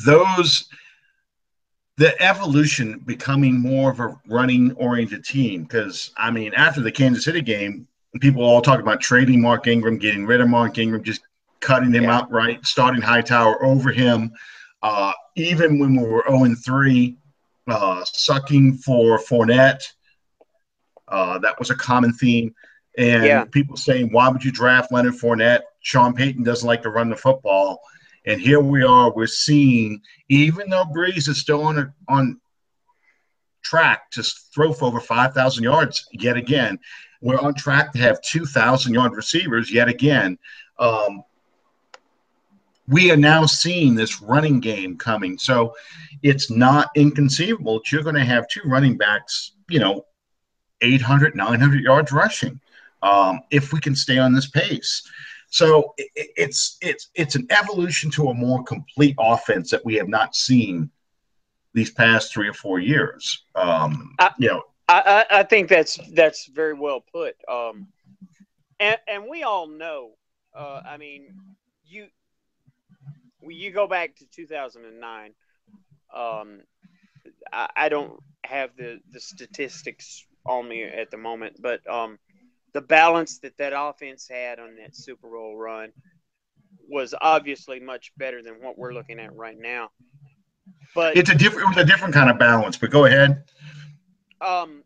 those the evolution becoming more of a running oriented team because I mean after the Kansas City game people all talk about trading Mark Ingram, getting rid of Mark Ingram, just cutting him yeah. outright, starting Hightower over him. Uh, even when we were 0 3, uh, sucking for Fournette, uh, that was a common theme. And yeah. people saying, why would you draft Leonard Fournette? Sean Payton doesn't like to run the football. And here we are, we're seeing, even though Brees is still on, on track to throw for over 5,000 yards yet again, we're on track to have 2,000 yard receivers yet again. Um, we are now seeing this running game coming. So it's not inconceivable that you're going to have two running backs, you know, 800, 900 yards rushing um, if we can stay on this pace. So it, it's it's it's an evolution to a more complete offense that we have not seen these past three or four years. Um, I, you know, I, I, think that's that's very well put. Um, and and we all know. Uh, I mean, you you go back to 2009. Um, I, I don't have the the statistics on me at the moment, but um, the balance that that offense had on that Super Bowl run was obviously much better than what we're looking at right now. But it's a different, it was a different kind of balance. But go ahead. Um,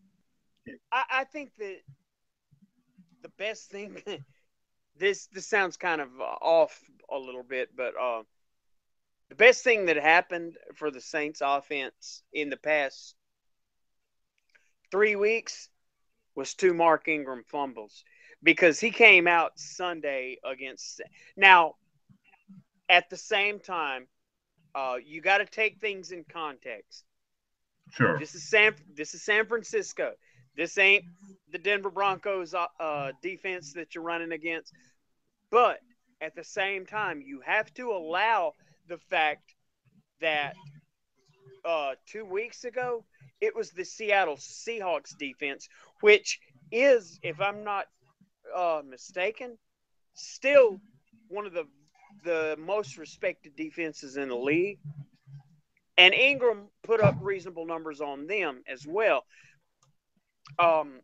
I, I think that the best thing. this this sounds kind of off a little bit, but uh, the best thing that happened for the Saints offense in the past three weeks was two Mark Ingram fumbles because he came out Sunday against. Now, at the same time, uh, you got to take things in context. Sure. This is San. This is San Francisco. This ain't the Denver Broncos uh, uh, defense that you're running against. But at the same time, you have to allow the fact that uh, two weeks ago it was the Seattle Seahawks defense, which is, if I'm not uh, mistaken, still one of the the most respected defenses in the league. And Ingram put up reasonable numbers on them as well. Um,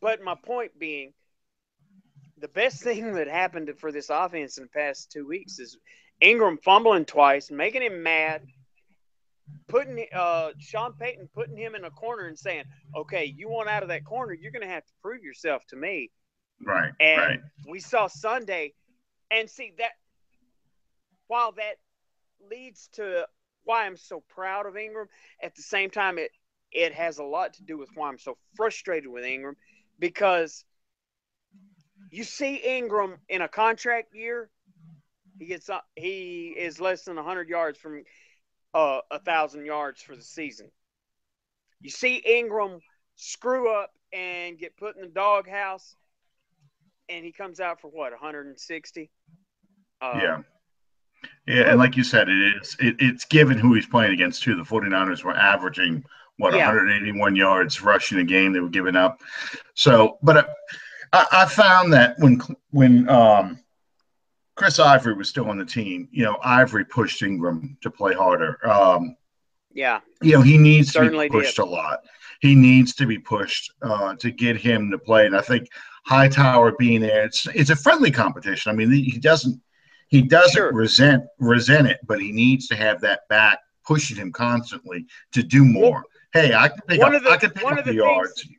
but my point being, the best thing that happened for this offense in the past two weeks is Ingram fumbling twice, making him mad, putting uh, Sean Payton putting him in a corner and saying, "Okay, you want out of that corner, you're going to have to prove yourself to me." Right. And right. we saw Sunday, and see that while that leads to why I'm so proud of Ingram, at the same time it it has a lot to do with why I'm so frustrated with Ingram because you see Ingram in a contract year, he gets he is less than 100 yards from uh, a thousand yards for the season. You see Ingram screw up and get put in the doghouse, and he comes out for what 160. Uh, yeah. Yeah, and like you said, it is it, it's given who he's playing against too. The 49ers were averaging what yeah. 181 yards rushing a game they were giving up. So, but uh, I, I found that when when um, Chris Ivory was still on the team, you know, Ivory pushed Ingram to play harder. Um, yeah, you know, he needs Certainly to be pushed did. a lot. He needs to be pushed uh, to get him to play, and I think Hightower being there, it's it's a friendly competition. I mean, he doesn't he doesn't sure. resent resent it, but he needs to have that back pushing him constantly to do more. Well, hey, I can pick one up, of the, I can pick one up of the, the yards. Things,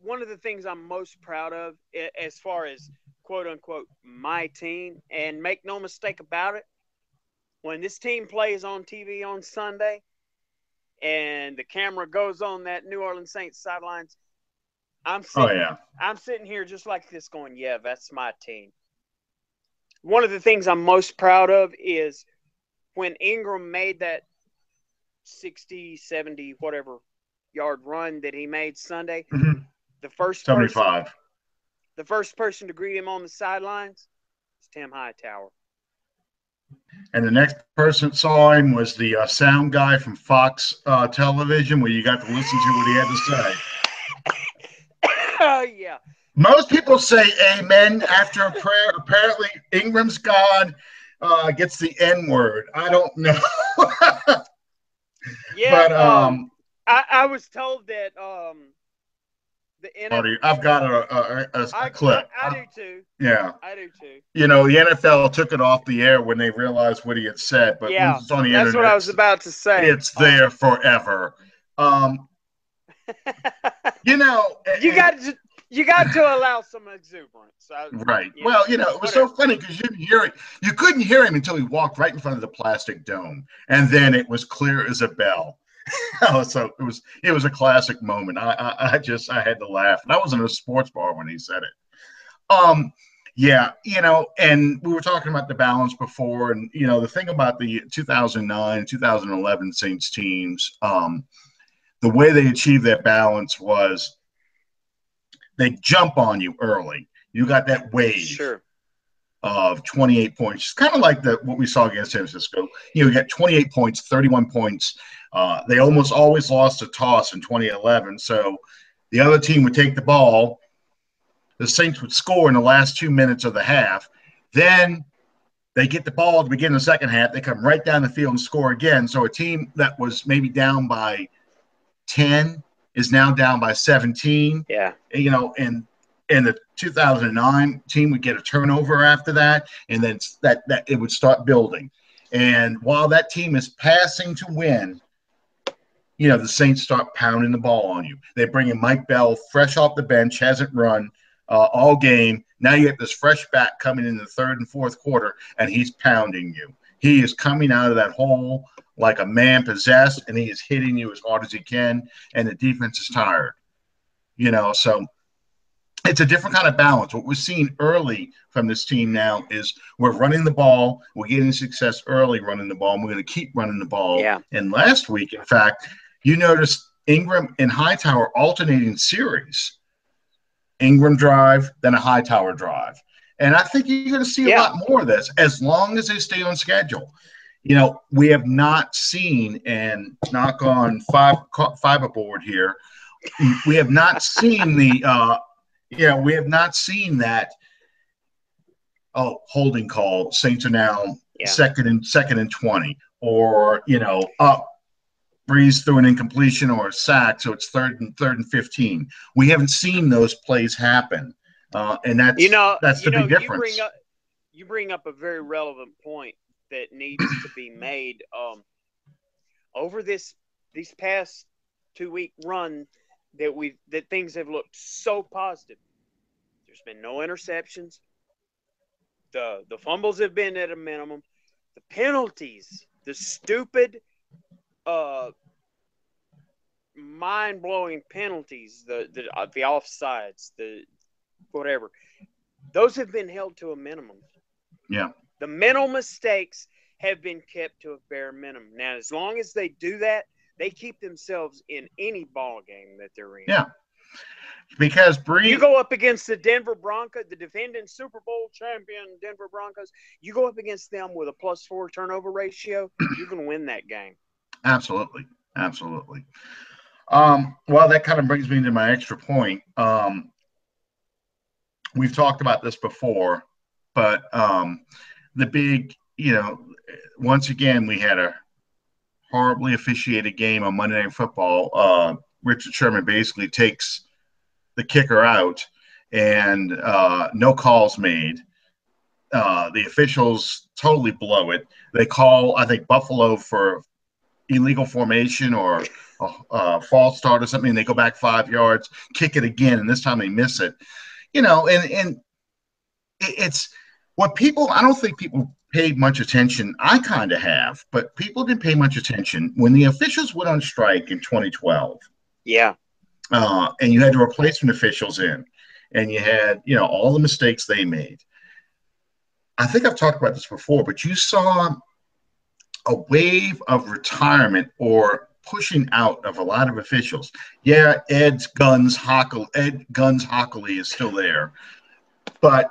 one of the things I'm most proud of, as far as quote unquote my team, and make no mistake about it, when this team plays on TV on Sunday, and the camera goes on that New Orleans Saints sidelines, I'm oh, sitting, oh, yeah. I'm sitting here just like this, going, "Yeah, that's my team." One of the things I'm most proud of is when Ingram made that 60, 70, whatever yard run that he made Sunday. Mm-hmm. The first 75. Person, the first person to greet him on the sidelines was Tim Hightower. And the next person saw him was the uh, sound guy from Fox uh, Television, where you got to listen to what he had to say. Oh yeah. Most people say amen after a prayer. Apparently, Ingram's God uh, gets the N word. I don't know. yeah. But um, um, I, I was told that um, the NFL. I've got a, a, a, a I, clip. I, I, do too. Yeah. I do too. You know, the NFL took it off the air when they realized what he had said, but yeah, it's on the that's internet, what I was about to say. It's there forever. Um, you know, you got to you got to allow some exuberance. I, right. You well, know, you know, it was whatever. so funny because you hear it. You couldn't hear him until he walked right in front of the plastic dome, and then it was clear as a bell. oh, so it was it was a classic moment. I, I I just I had to laugh. And I was in a sports bar when he said it. Um, yeah, you know, and we were talking about the balance before, and you know, the thing about the 2009, 2011 Saints teams, um, the way they achieved that balance was they jump on you early. You got that wave Sure. of 28 points, It's kind of like the what we saw against San Francisco. You know, you got 28 points, 31 points. Uh, they almost always lost a toss in 2011. So the other team would take the ball. The Saints would score in the last two minutes of the half. Then they get the ball at the beginning of the second half. They come right down the field and score again. So a team that was maybe down by 10 is now down by 17. Yeah. You know, and and the 2009 team would get a turnover after that, and then that that it would start building. And while that team is passing to win, you know, the Saints start pounding the ball on you. They bring in Mike Bell, fresh off the bench, hasn't run uh, all game. Now you get this fresh back coming in the third and fourth quarter, and he's pounding you. He is coming out of that hole like a man possessed, and he is hitting you as hard as he can, and the defense is tired. You know, so it's a different kind of balance. What we're seeing early from this team now is we're running the ball, we're getting success early running the ball, and we're going to keep running the ball. Yeah. And last week, in fact, you noticed Ingram and Hightower alternating series. Ingram drive, then a Hightower drive. And I think you're going to see a Yeah. lot more of this as long as they stay on schedule. You know, we have not seen, and knock on five five fiberboard here, we have not seen the, uh, yeah, we have not seen that. Oh, holding call. Saints are now Yeah. second and second and twenty, or you know, up Brees through an incompletion or a sack, so it's third and third and fifteen. We haven't seen those plays happen, uh, and that's You know, that's you the know, big you difference. bring up you bring up a very relevant point that needs to be made. Um, over this these past two week run that we that things have looked so positive. There's been no interceptions. The the fumbles have been at a minimum. The penalties, the stupid, uh, mind blowing penalties, the the uh, the offsides, the whatever, those have been held to a minimum. Yeah. The mental mistakes have been kept to a bare minimum. Now, as long as they do that, they keep themselves in any ball game that they're in. Yeah. because Bree, You go up against the Denver Broncos, the defending Super Bowl champion Denver Broncos. You go up against them with a plus four turnover ratio, going to win that game. Absolutely. Absolutely. Um, well, that kind of brings me to my extra point. Um, we've talked about this before, but um, the big, you know, once again, we had a horribly officiated game on Monday Night Football. Uh, Richard Sherman basically takes the kicker out and uh, no calls made. Uh, the officials totally blow it. They call, I think, Buffalo for illegal formation or a, a false start or something. They go back five yards, kick it again, and this time they miss it. You know, and and it, it's what people. I don't think people paid much attention. I kind of have, but people didn't pay much attention when the officials went on strike in 2012 Yeah. uh, and you had the replacement officials in, and you had you know all the mistakes they made. I think I've talked about this before, but you saw a wave of retirement or pushing out of a lot of officials. Yeah, Ed's Guns Hochuli, Ed Guns Hochuli is still there, but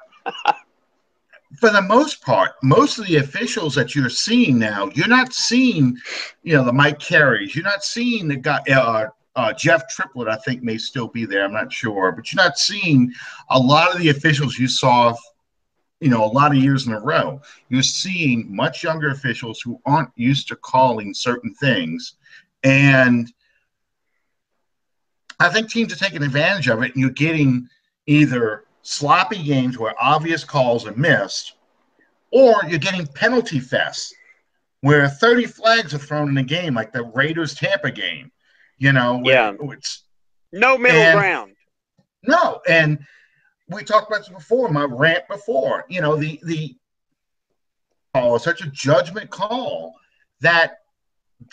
for the most part, most of the officials that you're seeing now, you're not seeing, you know, the Mike Careys. You're not seeing the guy. Uh, uh, Jeff Triplett, I think, may still be there. I'm not sure, but you're not seeing a lot of the officials you saw, you know, a lot of years in a row. You're seeing much younger officials who aren't used to calling certain things, and I think teams are taking advantage of it. And you're getting either sloppy games where obvious calls are missed, or you're getting penalty fests where 30 flags are thrown in a game, like the Raiders Tampa game. You know, Yeah. it's No middle And- ground. no, and we talked about this before. My rant before, you know, the the call is such a judgment call that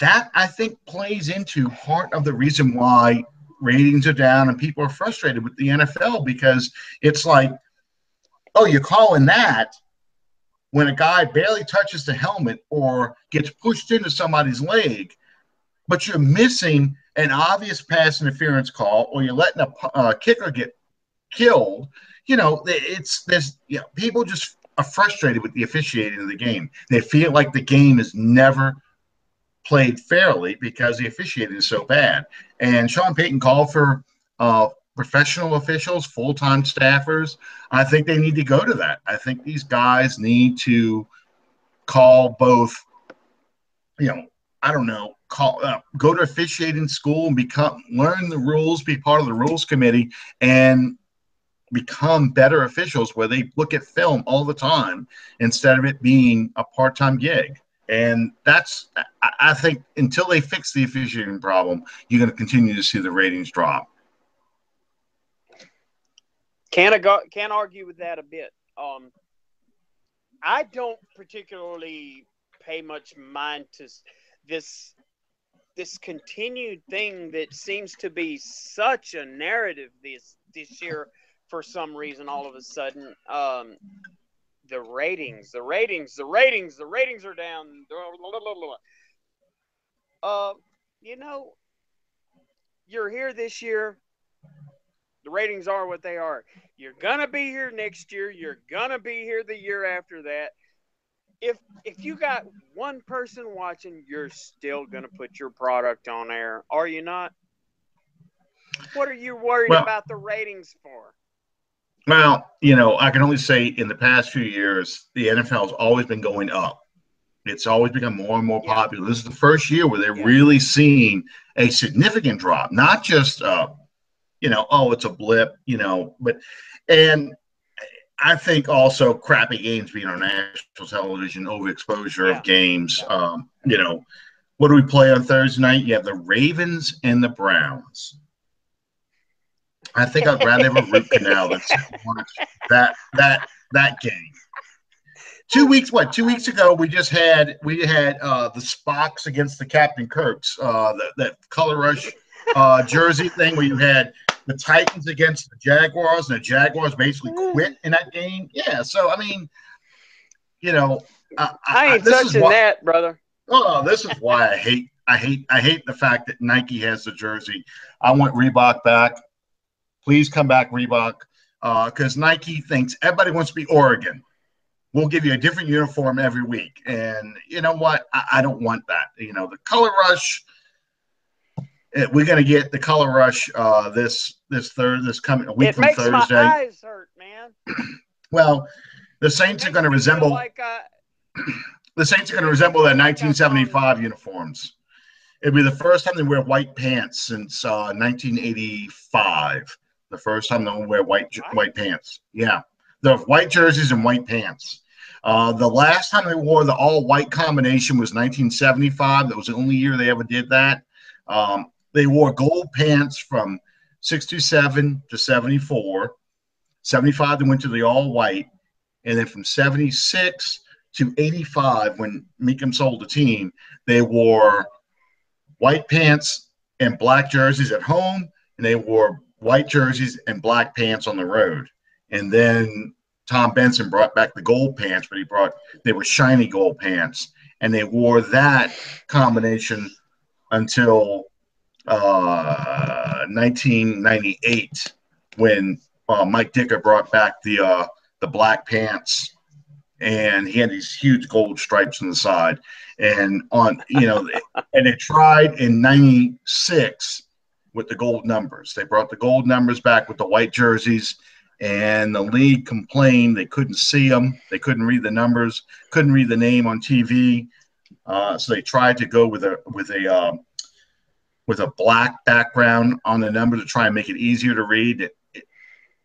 that I think plays into part of the reason why ratings are down and people are frustrated with the NFL because it's like, oh, you're calling that when a guy barely touches the helmet or gets pushed into somebody's leg, but you're missing an obvious pass interference call or you're letting a uh, kicker get killed. You know, it's there's you know people just are frustrated with the officiating of the game. They feel like the game is never played fairly because the officiating is so bad. And Sean Payton called for uh, professional officials, full time staffers. I think they need to go to that. I think these guys need to call both, you know, I don't know, call uh, go to officiating school and become learn the rules, be part of the rules committee, and become better officials where they look at film all the time instead of it being a part time gig. And that's, I think, until they fix the officiating problem, you're going to continue to see the ratings drop. Can't ag- can't argue with that a bit. Um, I don't particularly pay much mind to this this continued thing that seems to be such a narrative this this year for some reason all of a sudden um, the ratings the ratings the ratings the ratings are down. Uh, you know you're here this year. The ratings are what they are. You're gonna be here next year. You're gonna be here the year after that. If if you got one person watching, you're still going to put your product on air, are you not? What are you worried well, about the ratings for? Well, you know, I can only say in the past few years, the NFL has always been going up. It's always become more and more yeah. popular. This is the first year where they're yeah. really seeing a significant drop, not just, uh, you know, oh, it's a blip, you know, but, and I think also crappy games being on national television, overexposure yeah. of games. Um, you know, what do we play on Thursday night? You have the Ravens and the Browns. I think I'd rather have a root canal than watch that that that game. Two weeks, what? Two weeks ago, we just had we had uh, the Spocks against the Captain Kirks, uh, that that color rush uh, jersey thing where you had the Titans against the Jaguars, and the Jaguars basically quit in that game. Yeah, so I mean, you know, I, I ain't touching why, that, brother. Oh, this is why I hate, I hate, I hate the fact that Nike has the jersey. I want Reebok back. Please come back, Reebok, because uh, Nike thinks everybody wants to be Oregon. We'll give you a different uniform every week, and you know what? I, I don't want that. You know, the color rush we're gonna get the color rush uh, this this third this coming a week it from makes Thursday. My eyes hurt, man. well, the Saints are going to resemble like, uh, the Saints are going to resemble their 1975 uniforms. It'll be the first time they wear white pants since uh, 1985. The first time they'll wear white white pants. Yeah, the white jerseys and white pants. Uh, the last time they wore the all white combination was 1975. That was the only year they ever did that. Um, they wore gold pants from 67 to 74. 75, they went to the all white. And then from 76 to 85, when Mecom sold the team, they wore white pants and black jerseys at home, and they wore white jerseys and black pants on the road. And then Tom Benson brought back the gold pants, but he brought they were shiny gold pants, and they wore that combination until uh, 1998 when uh, Mike Ditka brought back the uh, the black pants, and he had these huge gold stripes on the side, and on you know, and they tried in '96 with the gold numbers. They brought the gold numbers back with the white jerseys, and the league complained they couldn't see them, they couldn't read the numbers, couldn't read the name on TV. Uh, so they tried to go with a with a uh, with a black background on the number to try and make it easier to read. It, it,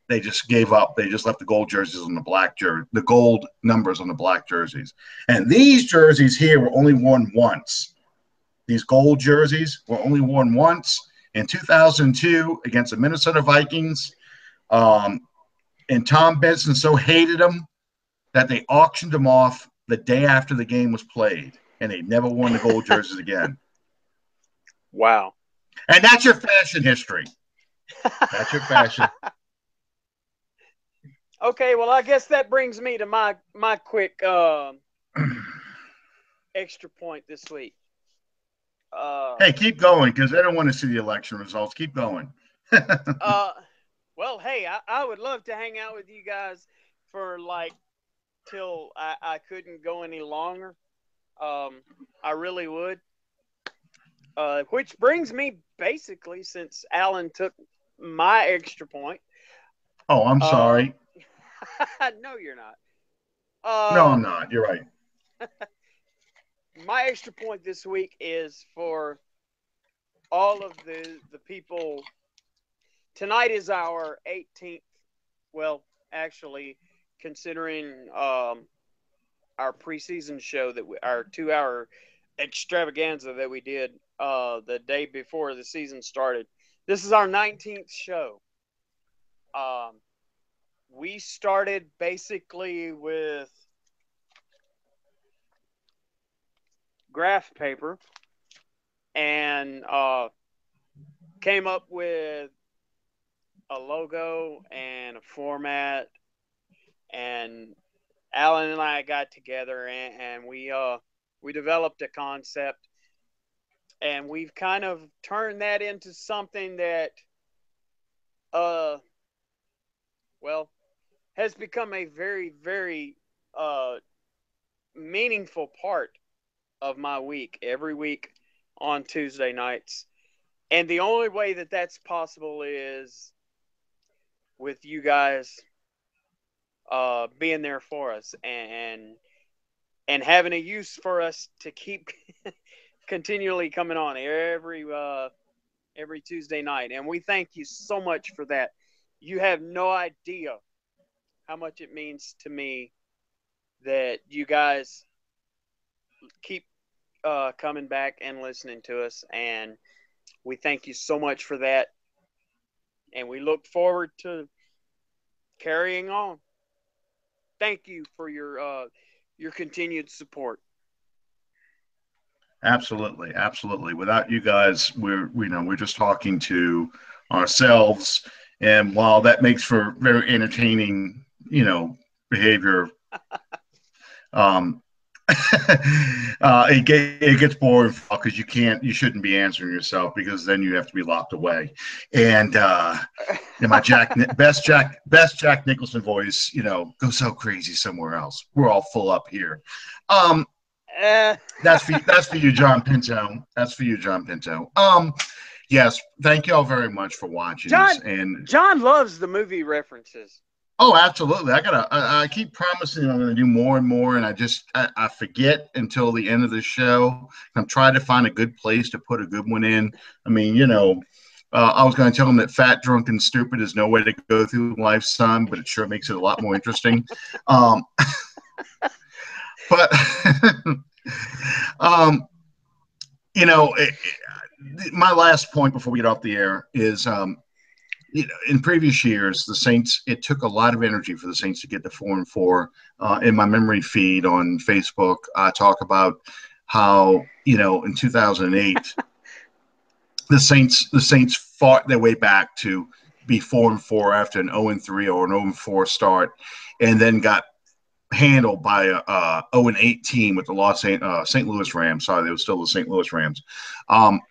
they just gave up. They just left the gold jerseys on the black jersey, the gold numbers on the black jerseys. And these jerseys here were only worn once. These gold jerseys were only worn once in 2002 against the Minnesota Vikings. Um, and Tom Benson so hated them that they auctioned them off the day after the game was played, and they never won the gold jerseys again. Wow. And that's your fashion history. That's your fashion. okay, well, I guess that brings me to my my quick uh, extra point this week. Uh, hey, keep going because I don't want to see the election results. Keep going. uh, well, hey, I, I would love to hang out with you guys for like till I, I couldn't go any longer. Um, I really would. Uh, which brings me basically, since Allen took my extra point. Oh, I'm uh, sorry. No, you're not. Uh, no, I'm not. You're right. my extra point this week is for all of the the people. Tonight is our 18th. Well, actually, considering um, our preseason show that we, our two hour extravaganza that we did uh, the day before the season started. This is our 19th show. Um, we started basically with graph paper and uh, came up with a logo and a format. And Allen and I got together and, and we uh we developed a concept. And we've kind of turned that into something that uh well has become a very very uh meaningful part of my week every week on Tuesday nights and the only way that that's possible is with you guys uh, being there for us and and having a use for us to keep continually coming on every uh, every Tuesday night. And we thank you so much for that. You have no idea how much it means to me that you guys keep uh, coming back and listening to us. And we thank you so much for that. And we look forward to carrying on. Thank you for your uh, your continued support. Absolutely, absolutely. Without you guys, we're you know we're just talking to ourselves, and while that makes for very entertaining, you know, behavior, um, uh, it, get, it gets boring because you can't, you shouldn't be answering yourself because then you have to be locked away. And uh, in my Jack, best Jack, best Jack Nicholson voice, you know, go so crazy somewhere else. We're all full up here. Um, uh. that's for that's for you, John Pinto. That's for you, John Pinto. Um, yes, thank you all very much for watching. John, and John loves the movie references. Oh, absolutely. I gotta. I, I keep promising I'm gonna do more and more, and I just I, I, forget until the end of the show. I'm trying to find a good place to put a good one in. I mean, you know, uh, I was going to tell him that fat, drunk, and stupid is no way to go through life, son, but it sure makes it a lot more interesting. um, but, um, you know, it, it, my last point before we get off the air is um, you know, in previous years, the Saints, it took a lot of energy for the Saints to get to four and four. Uh, in my memory feed on Facebook, I talk about how, you know, in 2008, the Saints, the Saints fought their way back to be four and four after an 0 and three or an 0 and four start, and then got handled by a, a 0 and 8 team with the Los uh, St. Louis Rams. Sorry, they were still the St. Louis Rams. Um,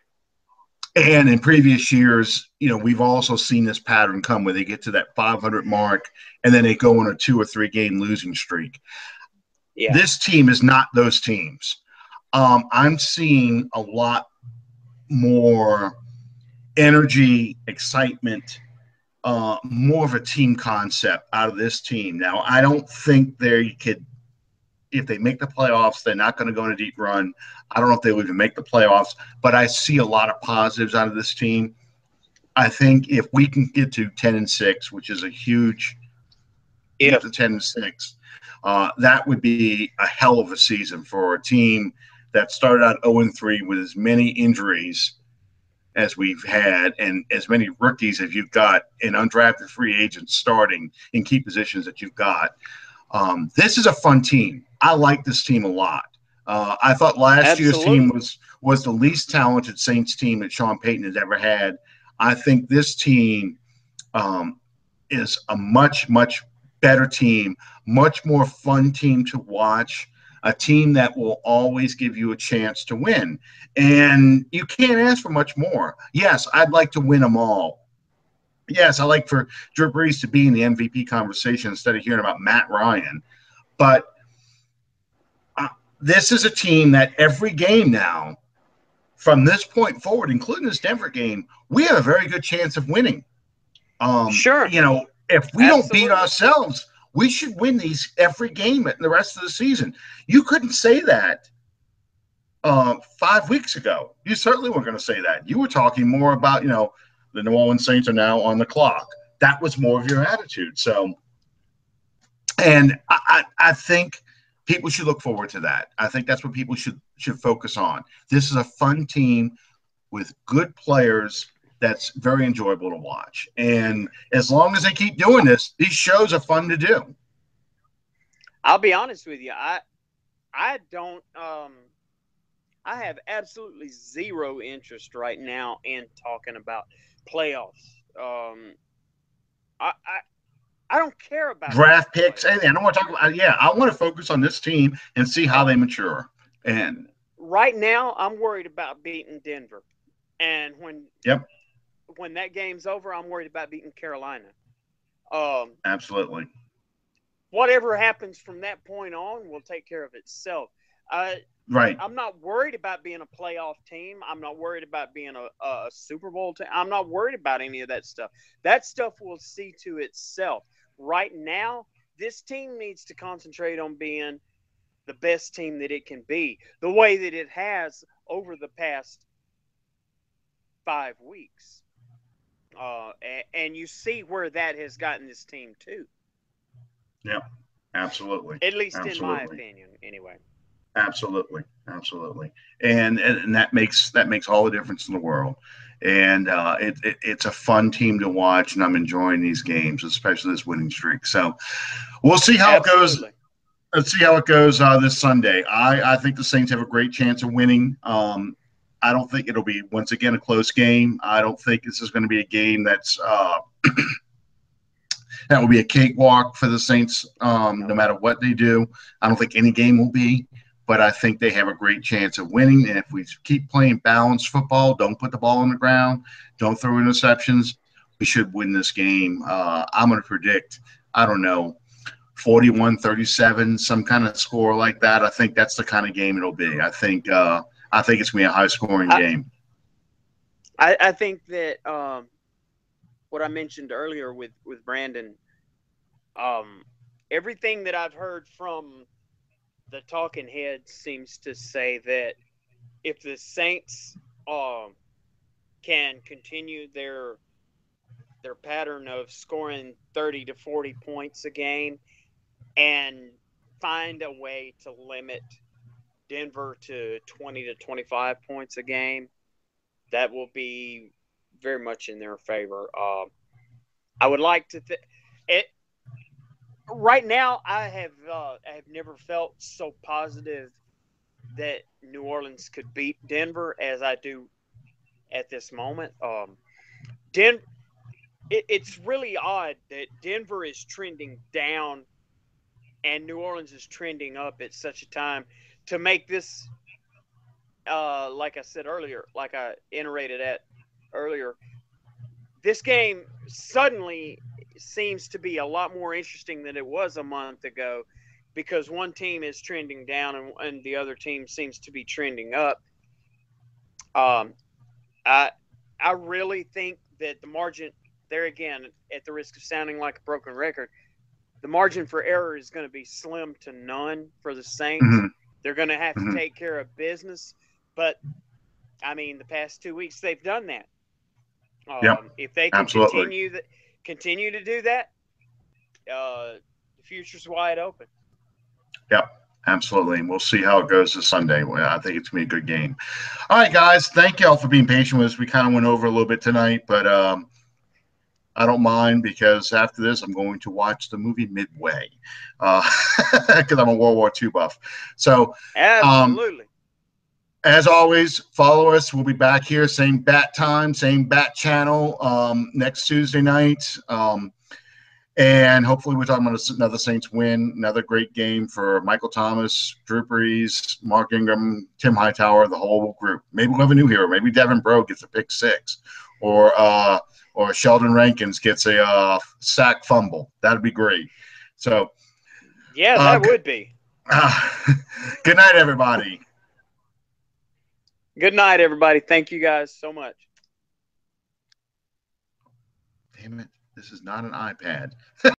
and in previous years, you know, we've also seen this pattern come where they get to that 500 mark and then they go on a two or three game losing streak. Yeah. This team is not those teams. Um, I'm seeing a lot more energy, excitement, uh, more of a team concept out of this team. Now, I don't think they could if they make the playoffs, they're not going to go on a deep run. I don't know if they will even make the playoffs, but I see a lot of positives out of this team. I think if we can get to 10 and 6, which is a huge get to 10 and 6, uh, that would be a hell of a season for a team that started out 0 and 3 with as many injuries as we've had and as many rookies as you've got and undrafted free agents starting in key positions that you've got. Um, this is a fun team. I like this team a lot. Uh, I thought last Absolutely. year's team was was the least talented Saints team that Sean Payton has ever had. I think this team um, is a much much better team, much more fun team to watch. A team that will always give you a chance to win, and you can't ask for much more. Yes, I'd like to win them all, yes, I like for Drew Brees to be in the MVP conversation instead of hearing about Matt Ryan. But this is a team that every game now, from this point forward, including this Denver game, we have a very good chance of winning. Um, sure. You know, if we Absolutely. don't beat ourselves, we should win these every game in the rest of the season. You couldn't say that uh, five weeks ago. You certainly weren't going to say that. You were talking more about, you know, the New Orleans Saints are now on the clock. That was more of your attitude. So, and I, I think people should look forward to that. I think that's what people should should focus on. This is a fun team with good players that's very enjoyable to watch. And as long as they keep doing this, these shows are fun to do. I'll be honest with you. I I don't um I have absolutely zero interest right now in talking about playoffs. Um I, I I don't care about draft picks. Anything. I don't want to talk about. Yeah, I want to focus on this team and see how they mature. And right now, I'm worried about beating Denver. And when yep, when that game's over, I'm worried about beating Carolina. Um, absolutely. Whatever happens from that point on will take care of itself. Uh, right. I'm not worried about being a playoff team. I'm not worried about being a, a Super Bowl team. I'm not worried about any of that stuff. That stuff will see to itself right now, this team needs to concentrate on being the best team that it can be, the way that it has over the past five weeks. Uh, and, and you see where that has gotten this team to. Yeah, absolutely. At least absolutely. in my opinion, anyway. Absolutely, absolutely, and, and that makes that makes all the difference in the world and uh, it, it, it's a fun team to watch, and I'm enjoying these games, especially this winning streak. So we'll see how Absolutely. it goes. Let's see how it goes uh, this Sunday. I, I think the Saints have a great chance of winning. Um, I don't think it'll be once again a close game. I don't think this is going to be a game that's uh, that will be a cakewalk for the Saints. Um, no matter what they do, I don't think any game will be but I think they have a great chance of winning. And if we keep playing balanced football, don't put the ball on the ground, don't throw interceptions, we should win this game. Uh, I'm going to predict, I don't know, 41 37, some kind of score like that. I think that's the kind of game it'll be. I think, uh, I think it's going to be a high scoring game. I, I think that um, what I mentioned earlier with, with Brandin, um, everything that I've heard from the talking head seems to say that if the Saints um, can continue their their pattern of scoring 30 to 40 points a game and find a way to limit Denver to 20 to 25 points a game, that will be very much in their favor. Uh, I would like to think it right now, I have uh, I have never felt so positive that New Orleans could beat Denver as I do at this moment. Um, Den- it, it's really odd that Denver is trending down and New Orleans is trending up at such a time to make this, uh, like I said earlier, like I iterated at earlier, this game suddenly seems to be a lot more interesting than it was a month ago because one team is trending down and, and the other team seems to be trending up. Um, I I really think that the margin there again, at the risk of sounding like a broken record, the margin for error is going to be slim to none for the Saints. Mm-hmm. They're going to have mm-hmm. to take care of business, but I mean, the past two weeks they've done that. Um, yep. If they can Absolutely. continue that continue to do that, uh, the future's wide open. Yep. Absolutely. And we'll see how it goes this Sunday. I think it's going to be a good game. All right, guys. Thank you all for being patient with us. We kind of went over a little bit tonight, but um, I don't mind because after this, I'm going to watch the movie Midway because uh, I'm a World War II buff. So, um, absolutely. Um, as always, follow us. We'll be back here, same bat time, same bat channel um, next Tuesday night. Um, and hopefully, we're talking about another Saints win, another great game for Michael Thomas, Drew Brees, Mark Ingram, Tim Hightower, the whole group. Maybe we'll have a new hero. Maybe Delvin Breaux gets a pick six, or uh, or Sheldon Rankins gets a uh, sack fumble. That'd be great. So, yeah, that uh, would be. good night, everybody. Good night, everybody. Thank you guys so much. Damn it. This is not an iPad.